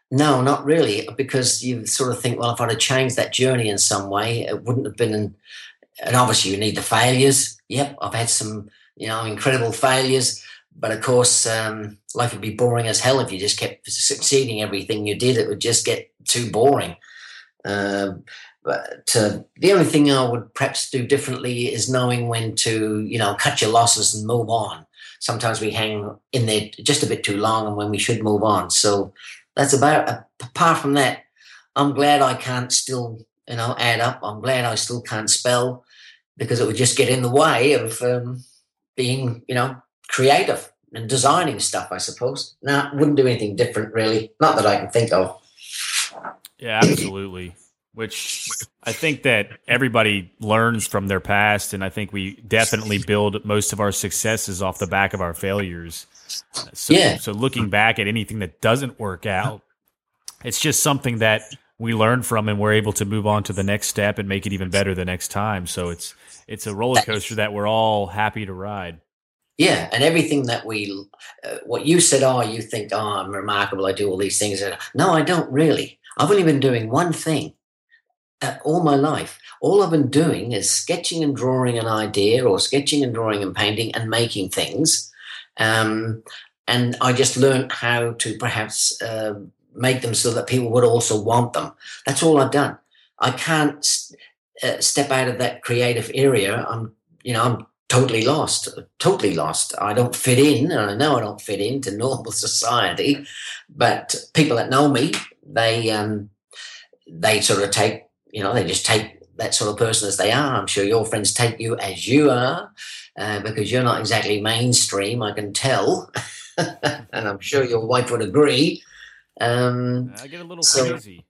no, not really, because you sort of think, well, if I'd have changed that journey in some way, it wouldn't have been. An, and obviously, you need the failures. Yep, I've had some, you know, incredible failures, but of course, um, life would be boring as hell if you just kept succeeding everything you did. It would just get too boring. Um, but uh, the only thing I would perhaps do differently is knowing when to, you know, cut your losses and move on sometimes we hang in there just a bit too long and when we should move on. So that's about, apart from that, I'm glad I can't still, you know, add up. I'm glad I still can't spell because it would just get in the way of um, being, you know, creative and designing stuff, I suppose. No, wouldn't do anything different really. Not that I can think of. Yeah, absolutely which I think that everybody learns from their past, and I think we definitely build most of our successes off the back of our failures. So, yeah. So looking back at anything that doesn't work out, it's just something that we learn from, and we're able to move on to the next step and make it even better the next time. So it's it's a roller coaster that we're all happy to ride. Yeah, and everything that we, uh, what you said, oh, you think, oh, I'm remarkable. I do all these things. No, I don't really. I've only been doing one thing, all my life. All I've been doing is sketching and drawing an idea, or sketching and drawing and painting and making things. Um, and I just learned how to perhaps uh, make them so that people would also want them. That's all I've done. I can't uh, step out of that creative area. I'm, you know, I'm totally lost, totally lost. I don't fit in, and I know I don't fit into <laughs> normal society. But people that know me, they um, they sort of take you know, they just take that sort of person as they are. I'm sure your friends take you as you are uh, because you're not exactly mainstream, I can tell. <laughs> and I'm sure your wife would agree. Um, I get a little so, crazy.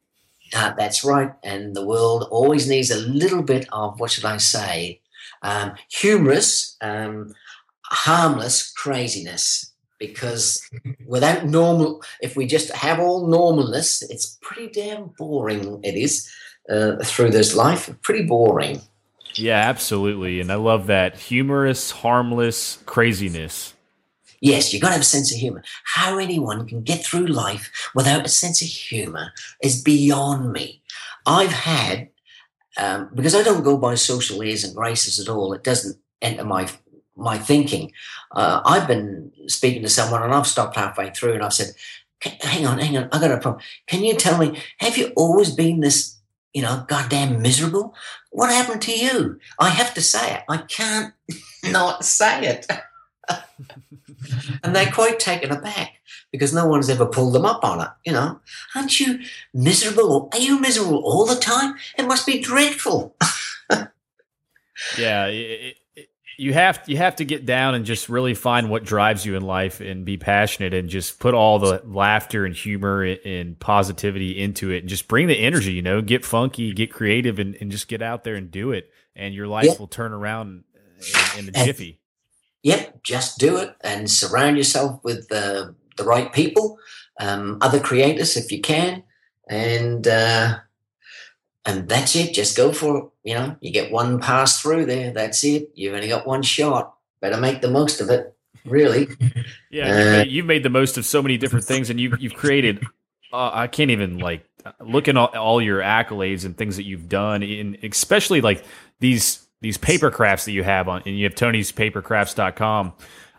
Uh, that's right. And the world always needs a little bit of, what should I say, um, humorous, um, harmless craziness. because without normal, if we just have all normalness, it's pretty damn boring. It is uh, through this life, pretty boring. Yeah, absolutely. And I love that humorous, harmless craziness. Yes, you've got to have a sense of humor. How anyone can get through life without a sense of humor is beyond me. I've had, um, because I don't go by social airs and graces at all, it doesn't enter my my thinking. Uh, I've been speaking to someone and I've stopped halfway through and I've said, hang on, hang on, I've got a problem. Can you tell me, have you always been this you know, goddamn miserable. What happened to you? I have to say it. I can't <laughs> not say it. and they're quite taken aback because no one's ever pulled them up on it. You know, aren't you miserable? Are you miserable all the time? It must be dreadful. <laughs> yeah, it, you have you have to get down and just really find what drives you in life and be passionate and just put all the laughter and humor and positivity into it and just bring the energy you know get funky get creative and, and just get out there and do it. And your life yep. will turn around in, in a jiffy. yep just do it and surround yourself with the the right people um, other creators if you can. And uh, and that's it. Just go for it. You know, you get one pass through there. That's it. You've only got one shot. Better make the most of it. Really. <laughs> yeah, uh, you've, made, the most of so many different things, and you've you've created. Uh, I can't even like look at all, all your accolades and things that you've done, and especially like these these paper crafts that you have on, and you have Tony's papercrafts.com.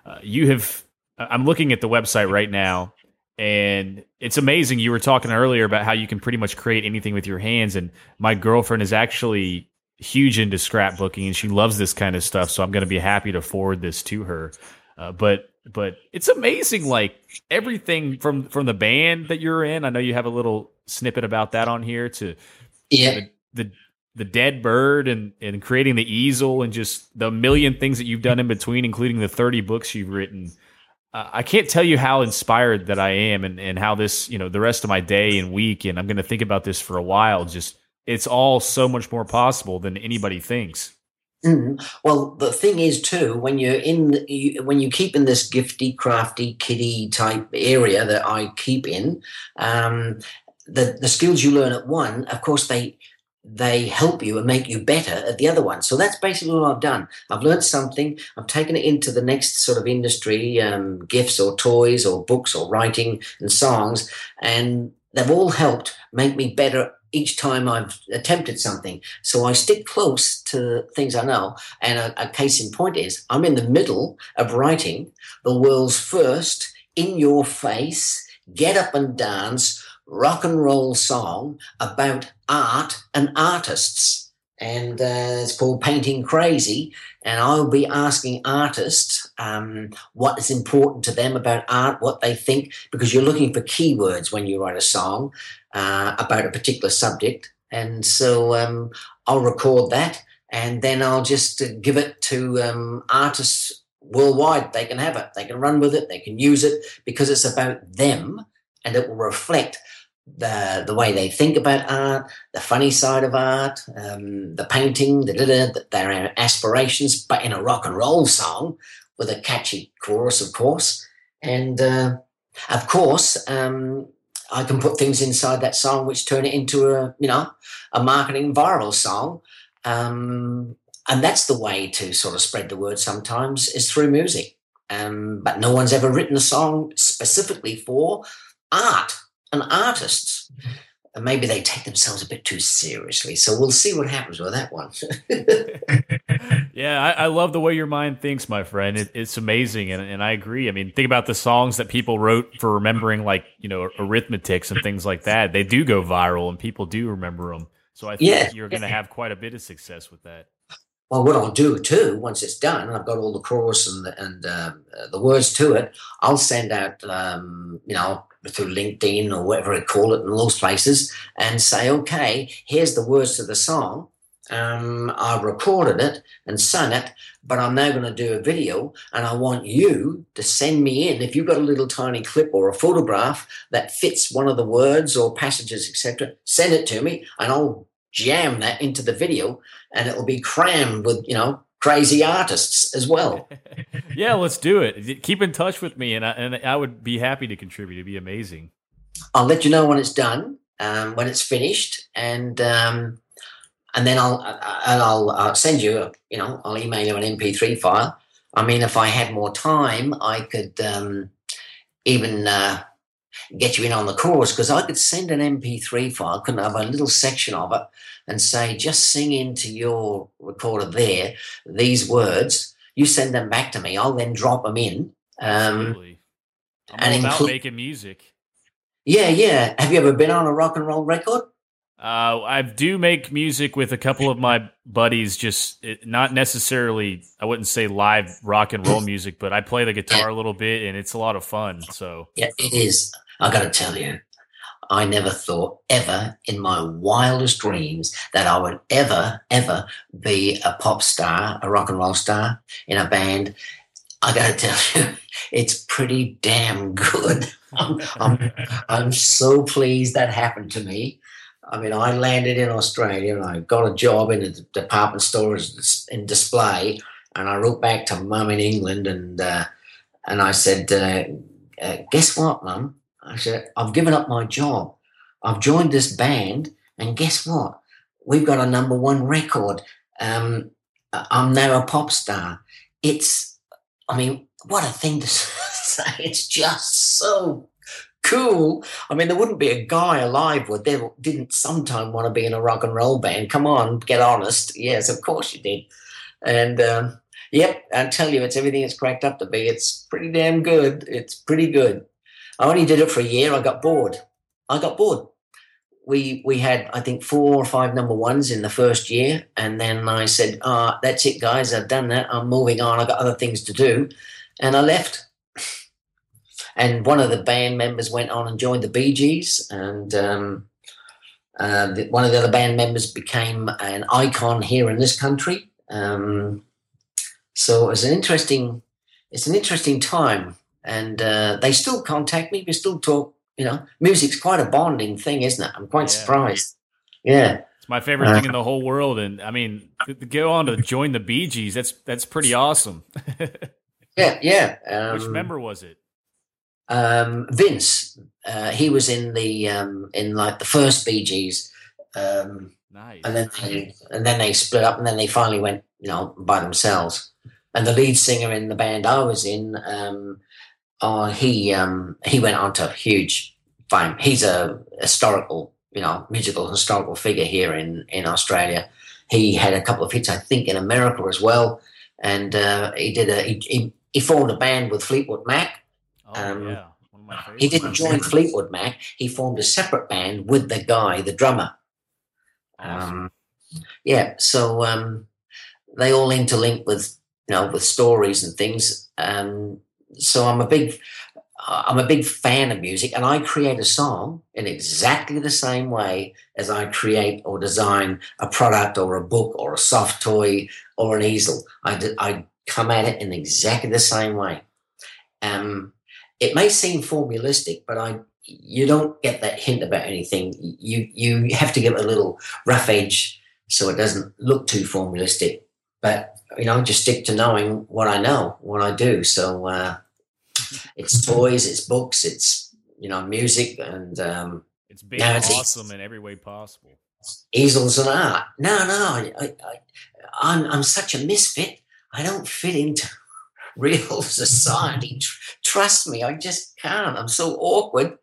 Uh, you have. I'm looking at the website right now, and it's amazing. You were talking earlier about how you can pretty much create anything with your hands, and my girlfriend is actually huge into scrapbooking, and she loves this kind of stuff. So I'm going to be happy to forward this to her. Uh, but but it's amazing, like everything from from the band that you're in. I know you have a little snippet about that on here. To yeah, the, the the dead bird and and creating the easel and just the million things that you've done in between, including the 30 books you've written I can't tell you how inspired that I am and, and how this, you know, the rest of my day and week, and I'm going to think about this for a while. Just, it's all so much more possible than anybody thinks. Mm. Well, the thing is too, when you're in, you, when you keep in this gifty, crafty, kiddie type area that I keep in, um, the the skills you learn at one, of course, they they help you and make you better at the other one. So that's basically what I've done. I've learned something, I've taken it into the next sort of industry, um, gifts or toys or books or writing and songs, and they've all helped make me better each time I've attempted something. So I stick close to things I know. And a, a case in point is I'm in the middle of writing the world's first in your face, get up and dance rock and roll song about art and artists. And uh, it's called Painting Crazy. And I'll be asking artists um, what is important to them about art, what they think, because you're looking for keywords when you write a song uh, about a particular subject. And so um, I'll record that and then I'll just uh, give it to um, artists worldwide. They can have it, they can run with it, they can use it because it's about them and it will reflect the the way they think about art, the funny side of art, um, the painting, the, the, their aspirations, but in a rock and roll song with a catchy chorus, of course. And uh, of course, um, I can put things inside that song which turn it into a you know a marketing viral song. Um, and that's the way to sort of spread the word sometimes is through music. Um, but no one's ever written a song specifically for art and artists. And maybe they take themselves a bit too seriously. So we'll see what happens with that one. <laughs> yeah, I, I, love the way your mind thinks, my friend. It, it's amazing, and, and I agree. I mean, think about the songs that people wrote for remembering, like you know, arithmetics and things like that. They do go viral, and people do remember them. So I think yeah. you're going to have quite a bit of success with that. Well, what I'll do too, once it's done, and I've got all the chorus and the, and uh, the words to it. I'll send out, um, you know, through LinkedIn or whatever I call it in those places, and say, okay, here's the words to the song. Um, I recorded it and sung it, but I'm now going to do a video, and I want you to send me in if you've got a little tiny clip or a photograph that fits one of the words or passages, etc. Send it to me, and I'll jam that into the video and it'll be crammed with, you know, crazy artists as well. <laughs> yeah, let's do it. Keep in touch with me, and I, and I would be happy to contribute. It'd be amazing. I'll let you know when it's done, um, when it's finished, and um, and then I'll and I'll, I'll send you. A, you know, I'll email you an MP3 file. I mean, if I had more time, I could um, even uh, get you in on the chorus because I could send an MP3 file, couldn't have a little section of it, and say, just sing into your recorder there these words. You send them back to me. I'll then drop them in. Um, all about making music. Yeah, yeah. Have you ever been on a rock and roll record? Uh, I do make music with a couple of my buddies, just it, not necessarily, I wouldn't say live rock and roll <laughs> music, but I play the guitar a little bit and it's a lot of fun. So, yeah, it is. I got to tell you, I never thought ever in my wildest dreams that I would ever, ever be a pop star, a rock and roll star in a band. I got to tell you, <laughs> it's pretty damn good. <laughs> I'm, I'm, I'm so pleased that happened to me. I mean, I landed in Australia and I got a job in a department store in display. And I wrote back to mum in England and uh, and I said, uh, uh, "Guess what, mum? I said I've given up my job. I've joined this band, and guess what? We've got a number one record. Um, I'm now a pop star. It's, I mean, what a thing to <laughs> say! It's just so cool. I mean, there wouldn't be a guy alive would didn't sometime want to be in a rock and roll band. Come on, get honest. Yes, of course you did. And um, yep, I tell you, it's everything it's cracked up to be. It's pretty damn good. It's pretty good. I only did it for a year. I got bored. I got bored. We we had I think four or five number ones in the first year, and then I said, "Ah, that's it, guys. I've done that. I'm moving on. I've got other things to do," and I left and one of the band members went on and joined the Bee Gees, and um, uh, one of the other band members became an icon here in this country. Um, so it was an interesting, it's an interesting time, and uh, they still contact me. We still talk. You know, music's quite a bonding thing, isn't it? I'm quite yeah. surprised. Yeah. It's my favorite uh, thing in the whole world, and I mean, to go on to join the Bee Gees. That's that's pretty awesome. <laughs> yeah, yeah. Um, Which member was it? um, Vince. Uh, he was in the um, in like the first Bee Gees, um, nice. and then they, and then they split up, and then they finally went you know by themselves. And the lead singer in the band I was in, um, oh, he um, he went on to huge fame. He's a historical, you know, musical historical figure here in in Australia. He had a couple of hits, I think, in America as well, and uh, he did a he, he, he formed a band with Fleetwood Mac Oh, um, yeah. He didn't join Fleetwood Mac. He formed a separate band with the guy, the drummer. Awesome. Um, yeah, so um, they all interlink with you know with stories and things. Um, so I'm a big I'm a big fan of music, and I create a song in exactly the same way as I create or design a product or a book or a soft toy or an easel. I, I come at it in exactly the same way. Um, it may seem formulistic, but I you don't get that hint about anything. You you have to give it a little rough edge so it doesn't look too formulistic. But you know, just stick to knowing what I know, what I do. So uh, it's <laughs> toys, it's books, it's you know music, and um, it's being awesome in every way possible. Easels and art. No, no, I, I, I, I'm I'm such a misfit. I don't fit into <laughs> real <laughs> society. Trust me, I just can't. I'm so awkward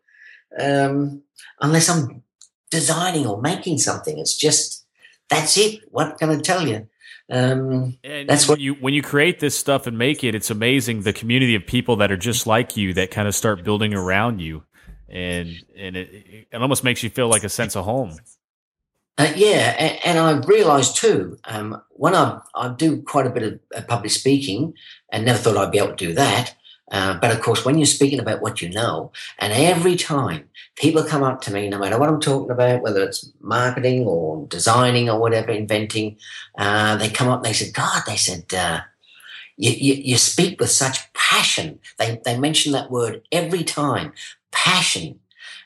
um, unless I'm designing or making something. It's just that's it. What can I tell you? Um, that's what you when you create this stuff and make it. It's amazing the community of people that are just like you that kind of start building around you, and and it, it almost makes you feel like a sense of home. Uh, yeah, and, and I realised too um, when I I do quite a bit of public speaking, and never thought I'd be able to do that. Uh, but of course, when you're speaking about what you know, and every time people come up to me, no matter what I'm talking about, whether it's marketing or designing or whatever, inventing, uh, they come up. and They said, "God," they said, uh, you, you, you speak with such passion." They they mention that word every time, passion,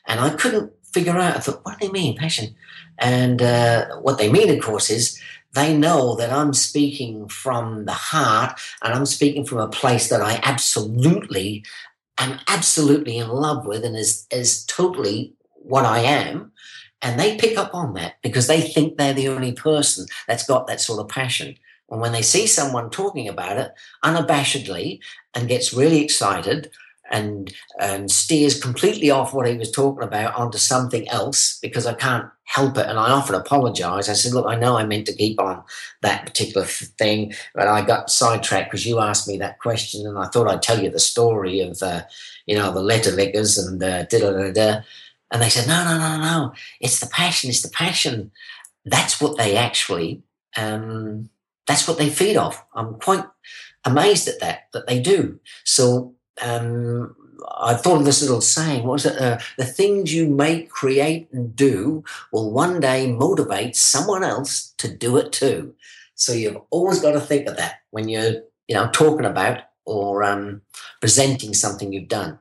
and I couldn't figure out. I thought, what do they mean, passion? And uh, what they mean, of course, is they know that I'm speaking from the heart and I'm speaking from a place that I absolutely am absolutely in love with and is, is totally what I am. And they pick up on that because they think they're the only person that's got that sort of passion. And when they see someone talking about it unabashedly and gets really excited, and and steers completely off what he was talking about onto something else because I can't help it. And I often apologize. I said, look, I know I meant to keep on that particular thing, but I got sidetracked because you asked me that question and I thought I'd tell you the story of, uh, you know, the letter lickers and da da da. And they said, no, no, no, no. It's the passion. It's the passion. That's what they actually, um, that's what they feed off. I'm quite amazed at that, that they do. So um, I thought of this little saying. What was it? Uh, the things you make, create, and do will one day motivate someone else to do it too. So you've always got to think of that when you're, you know, talking about or um, presenting something you've done.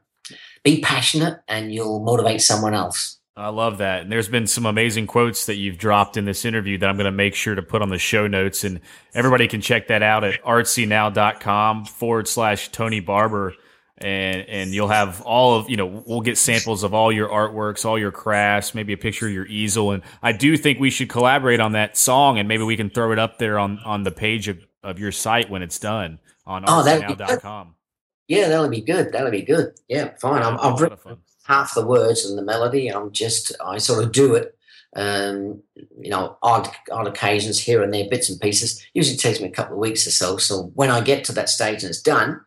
Be passionate, and you'll motivate someone else. I love that. And there's been some amazing quotes that you've dropped in this interview that I'm going to make sure to put on the show notes. And everybody can check that out at artsynow.com forward slash Tony Barber and and you'll have all of you know we'll get samples of all your artworks all your crafts maybe a picture of your easel. And i do think we should collaborate on that song and maybe we can throw it up there on on the page of, of your site when it's done on oh, artsynow.com yeah that'll be good. That'll be good. Yeah fine. I'm, I'm written half the words and the melody. I'm just i sort of do it um, you know, odd odd occasions here and there, bits and pieces. Usually takes me a couple of weeks or so. So when I get to that stage and it's done,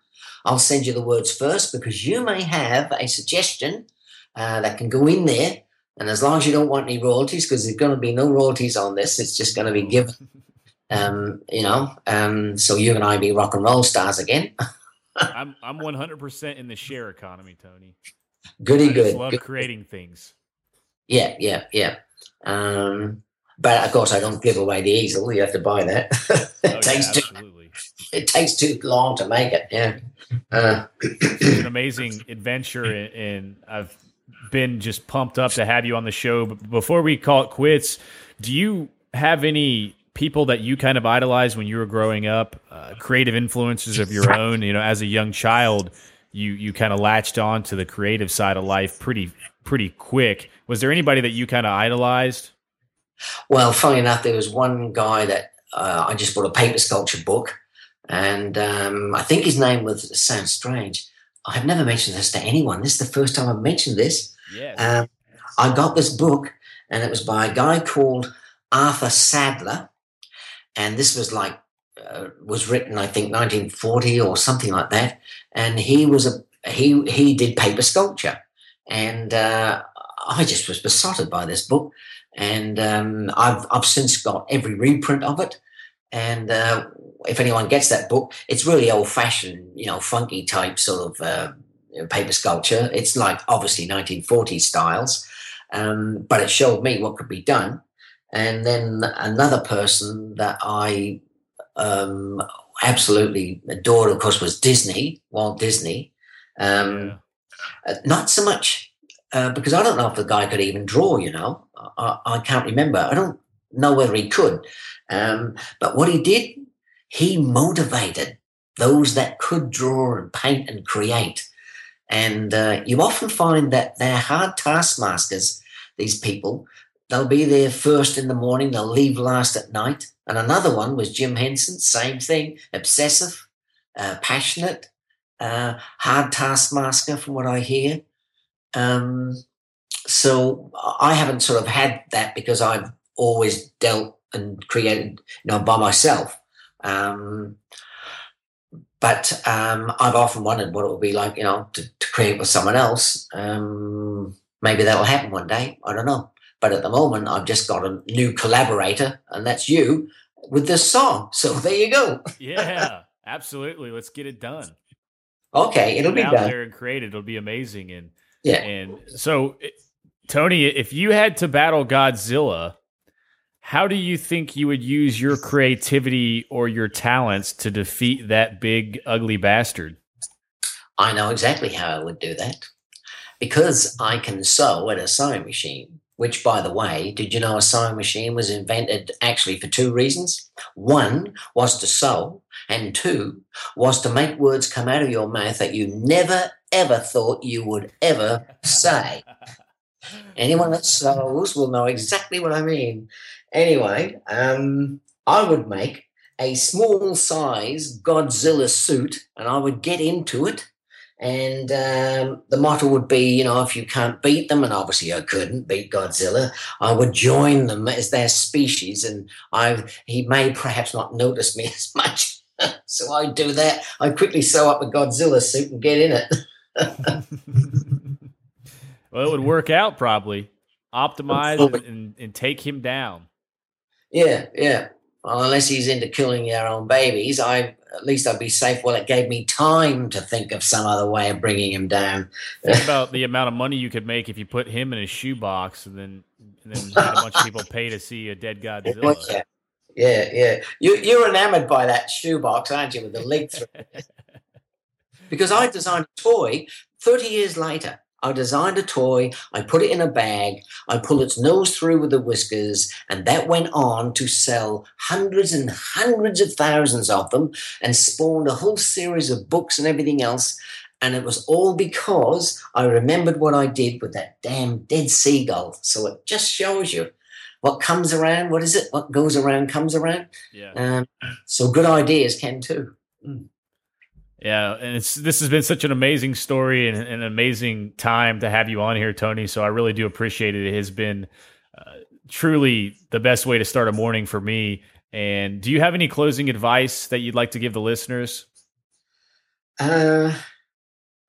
I'll send you the words first because you may have a suggestion uh, that can go in there. And as long as you don't want any royalties, because there's going to be no royalties on this, it's just going to be given. Um, you know, um, so you and I be rock and roll stars again. <laughs> I'm I'm 100% in the share economy, Tony. Goody I good. Love good. creating things. Yeah, yeah, yeah. Um, but of course, I don't give away the easel. You have to buy that. <laughs> it oh, takes yeah, too. It takes too long to make it. Yeah. Uh, it's an amazing <coughs> adventure, and I've been just pumped up to have you on the show. But before we call it quits, do you have any people that you kind of idolized when you were growing up, uh, creative influences of your own? You know, as a young child, you you kind of latched on to the creative side of life pretty pretty quick. Was there anybody that you kind of idolized? Well, funny enough, there was one guy that uh, I just bought a paper sculpture book and um, I think his name was sounds strange. I have never mentioned this to anyone. This is the first time I've mentioned this. Yes. Um, I got this book, and it was by a guy called Arthur Sadler, and this was like uh, was written, I think, 1940 or something like that. And he was a he he did paper sculpture, and uh, I just was besotted by this book. And um, I've I've since got every reprint of it. And uh, if anyone gets that book, it's really old fashioned, you know, funky type sort of uh, paper sculpture. It's like obviously 1940s styles, um, but it showed me what could be done. And then another person that I um, absolutely adored, of course, was Disney, Walt Disney. Um, yeah. Uh, not so much uh, because I don't know if the guy could even draw, you know. I, I can't remember. I don't know whether he could. Um, but what he did, he motivated those that could draw and paint and create. And uh, you often find that they're hard taskmasters, these people. They'll be there first in the morning, they'll leave last at night. And another one was Jim Henson, same thing, obsessive, uh, passionate, uh, hard taskmaster, from what I hear. Um, so I haven't sort of had that because I've always dealt and created, you know, by myself. Um, but um, I've often wondered what it would be like, you know, to, to create with someone else. Um, maybe that'll happen one day. I don't know. But at the moment, I've just got a new collaborator, and that's you with this song. So <laughs> there you go. yeah, <laughs> absolutely. Let's get it done. Okay, it'll be out done. there and create it. It'll be amazing. And yeah, and so Tony, if you had to battle Godzilla, how do you think you would use your creativity or your talents to defeat that big, ugly bastard? I know exactly how I would do that. Because I can sew at a sewing machine, which, by the way, did you know a sewing machine was invented actually for two reasons? One was to sew, and two was to make words come out of your mouth that you never, ever thought you would ever say. <laughs> Anyone that sews will know exactly what I mean. Anyway, um, I would make a small size Godzilla suit and I would get into it and um, the motto would be, you know, if you can't beat them, and obviously I couldn't beat Godzilla, I would join them as their species, and I he may perhaps not notice me <laughs> as much. <laughs> so I do that. I quickly sew up a Godzilla suit and get in it. <laughs> well, it would work out probably. Optimize and, and, and take him down. Yeah, yeah. Well, unless he's into killing your own babies, I at least I'd be safe. Well, it gave me time to think of some other way of bringing him down. Think <laughs> about the amount of money you could make if you put him in a shoebox and then and then <laughs> a bunch of people pay to see a dead <laughs> Godzilla. Yeah, yeah, yeah. You, you're enamored by that shoebox, aren't you, with the leg through? because I designed a toy 30 years later I designed a toy, I put it in a bag, I pull its nose through with the whiskers, and that went on to sell hundreds and hundreds of thousands of them and spawned a whole series of books and everything else. And it was all because I remembered what I did with that damn dead seagull. So it just shows you what comes around, what is it? What goes around comes around. Yeah. Um, so good ideas can too. Mm. Yeah, and it's this has been such an amazing story and, an amazing time to have you on here, Tony. So I really do appreciate it. It has been uh, truly the best way to start a morning for me. And do you have any closing advice that you'd like to give the listeners? Uh,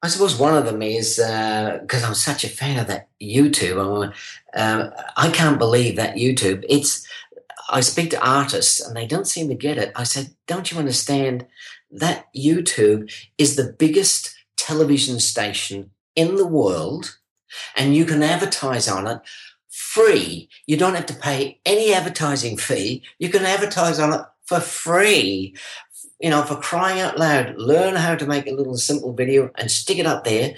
I suppose one of them is because uh, I'm such a fan of that YouTube. Um, I can't believe that YouTube. It's I speak to artists and they don't seem to get it. I said, "Don't you understand? That YouTube is the biggest television station in the world and you can advertise on it free. You don't have to pay any advertising fee. You can advertise on it for free. You know, for crying out loud, learn how to make a little simple video and stick it up there.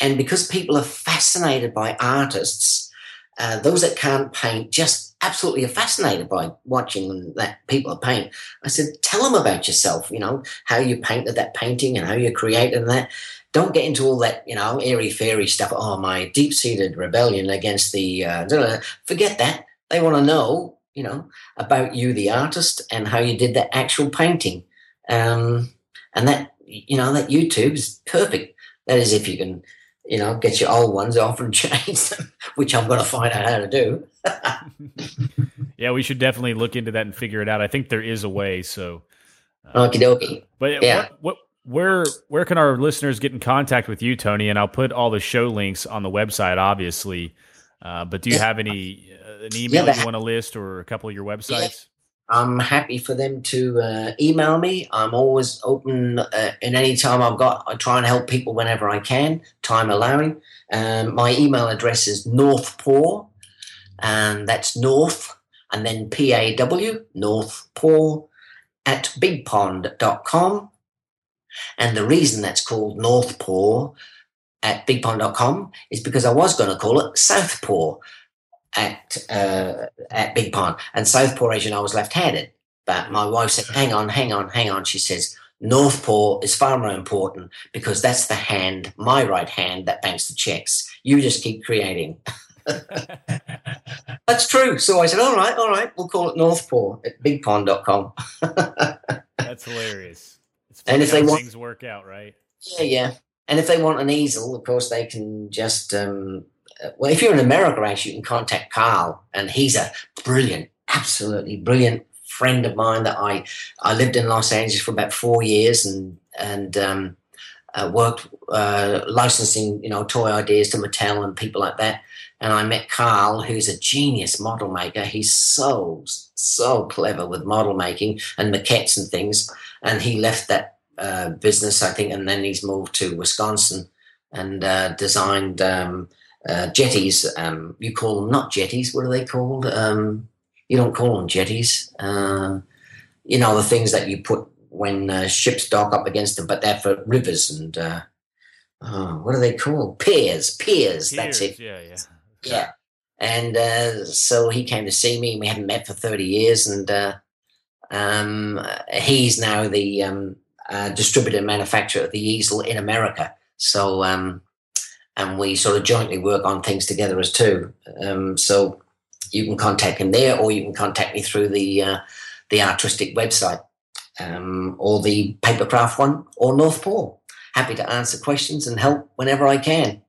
And because people are fascinated by artists, uh, those that can't paint just absolutely fascinated by watching that people paint. I said, tell them about yourself, you know, how you painted that painting and how you created that. Don't get into all that, you know, airy fairy stuff. Oh, my deep seated rebellion against the. Uh, forget that. They want to know, you know, about you, the artist, and how you did that actual painting. Um, and that, you know, that YouTube is perfect. That is, if you can you know, get your old ones off and <laughs> change them, which I'm going to find out how to do. yeah, we should definitely look into that and figure it out. I think there is a way. So, uh, okie dokie. But yeah, what, what, where where can our listeners get in contact with you, Tony? And I'll put all the show links on the website, obviously. Uh, but do you have any uh, an email yeah, you want to list or a couple of your websites? I'm happy for them to uh, email me. I'm always open uh, in any time I've got. I try and help people whenever I can, time allowing. Um, my email address is northpaw, and that's north and then P A W, northpaw at bigpond.com. And the reason that's called Northpaw at bigpond.com is because I was going to call it Southpaw at uh, at Big Pond. And Southpaw, as you know, was left-handed. But my wife said, "Hang on, hang on, hang on." She says, "Northpaw is far more important because that's the hand, my right hand, that banks the checks. You just keep creating." <laughs> that's true. So I said, "All right, all right, we'll call it Northpaw at BigPond.com." that's hilarious. and if they want things work out, right? Yeah, yeah. And if they want an easel, of course, they can just um, well, if you're in America, actually, you can contact Carl, and he's a brilliant, absolutely brilliant friend of mine. That I I lived in Los Angeles for about four years, and and um, uh, worked uh, licensing, you know, toy ideas to Mattel and people like that. And I met Carl, who's a genius model maker. He's so so clever with model making and maquettes and things. And he left that uh, business, I think, and then he's moved to Wisconsin and uh, designed. Um, uh, jetties. Um, you call them not jetties. What are they called? Um, you don't call them jetties. Uh, you know the things that you put when uh, ships dock up against them, but they're for rivers and uh, oh, what are they called? Piers. Piers. That's it. Yeah, yeah, yeah. And uh, so he came to see me. We hadn't met for 30 years. And uh, um, he's now the um, uh, distributor and manufacturer of the easel in America. So, um, and we sort of jointly work on things together as two. Um, so you can contact him there, or you can contact me through the uh, the Artristic website, um, or the Papercraft one, or Northpaw. Happy to answer questions and help whenever I can.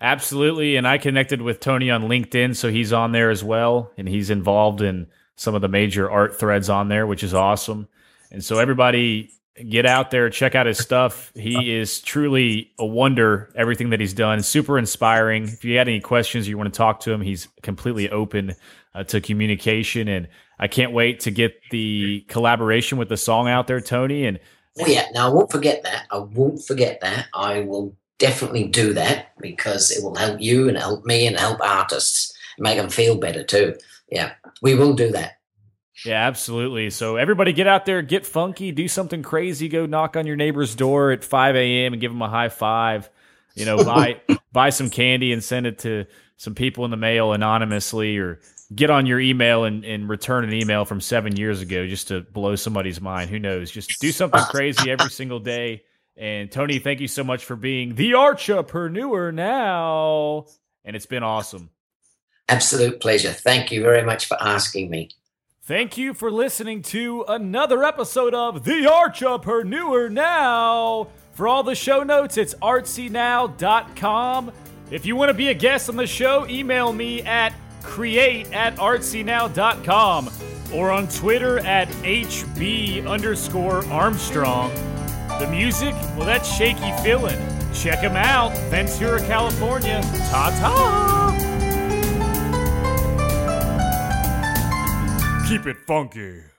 Absolutely. And I connected with Tony on LinkedIn, so he's on there as well. And he's involved in some of the major art threads on there, which is awesome. And so everybody get out there, check out his stuff. He is truly a wonder, everything that he's done. Super inspiring. If you had any questions, you want to talk to him, he's completely open uh, to communication. And I can't wait to get the collaboration with the song out there, Tony. And oh, yeah, now I won't forget that. I won't forget that. I will definitely do that because it will help you and help me and help artists make them feel better too. Yeah, we will do that. Yeah, absolutely. So everybody get out there, get funky, do something crazy, go knock on your neighbor's door at 5 a.m. and give them a high five. You know, <laughs> buy buy some candy and send it to some people in the mail anonymously or get on your email and, and return an email from seven years ago just to blow somebody's mind. Who knows? Just do something <laughs> crazy every single day. And Tony, thank you so much for being the Artrepreneur now. And it's been awesome. Absolute pleasure. Thank you very much for asking me. Thank you for listening to another episode of The Artrepreneur Now. For all the show notes, it's artsynow.com. If you want to be a guest on the show, email me at create at artsynow.com or on Twitter at HB underscore Armstrong. The music, well, that's Shaky Feeling. Check them out, Ventura, California. Ta ta! Keep it funky.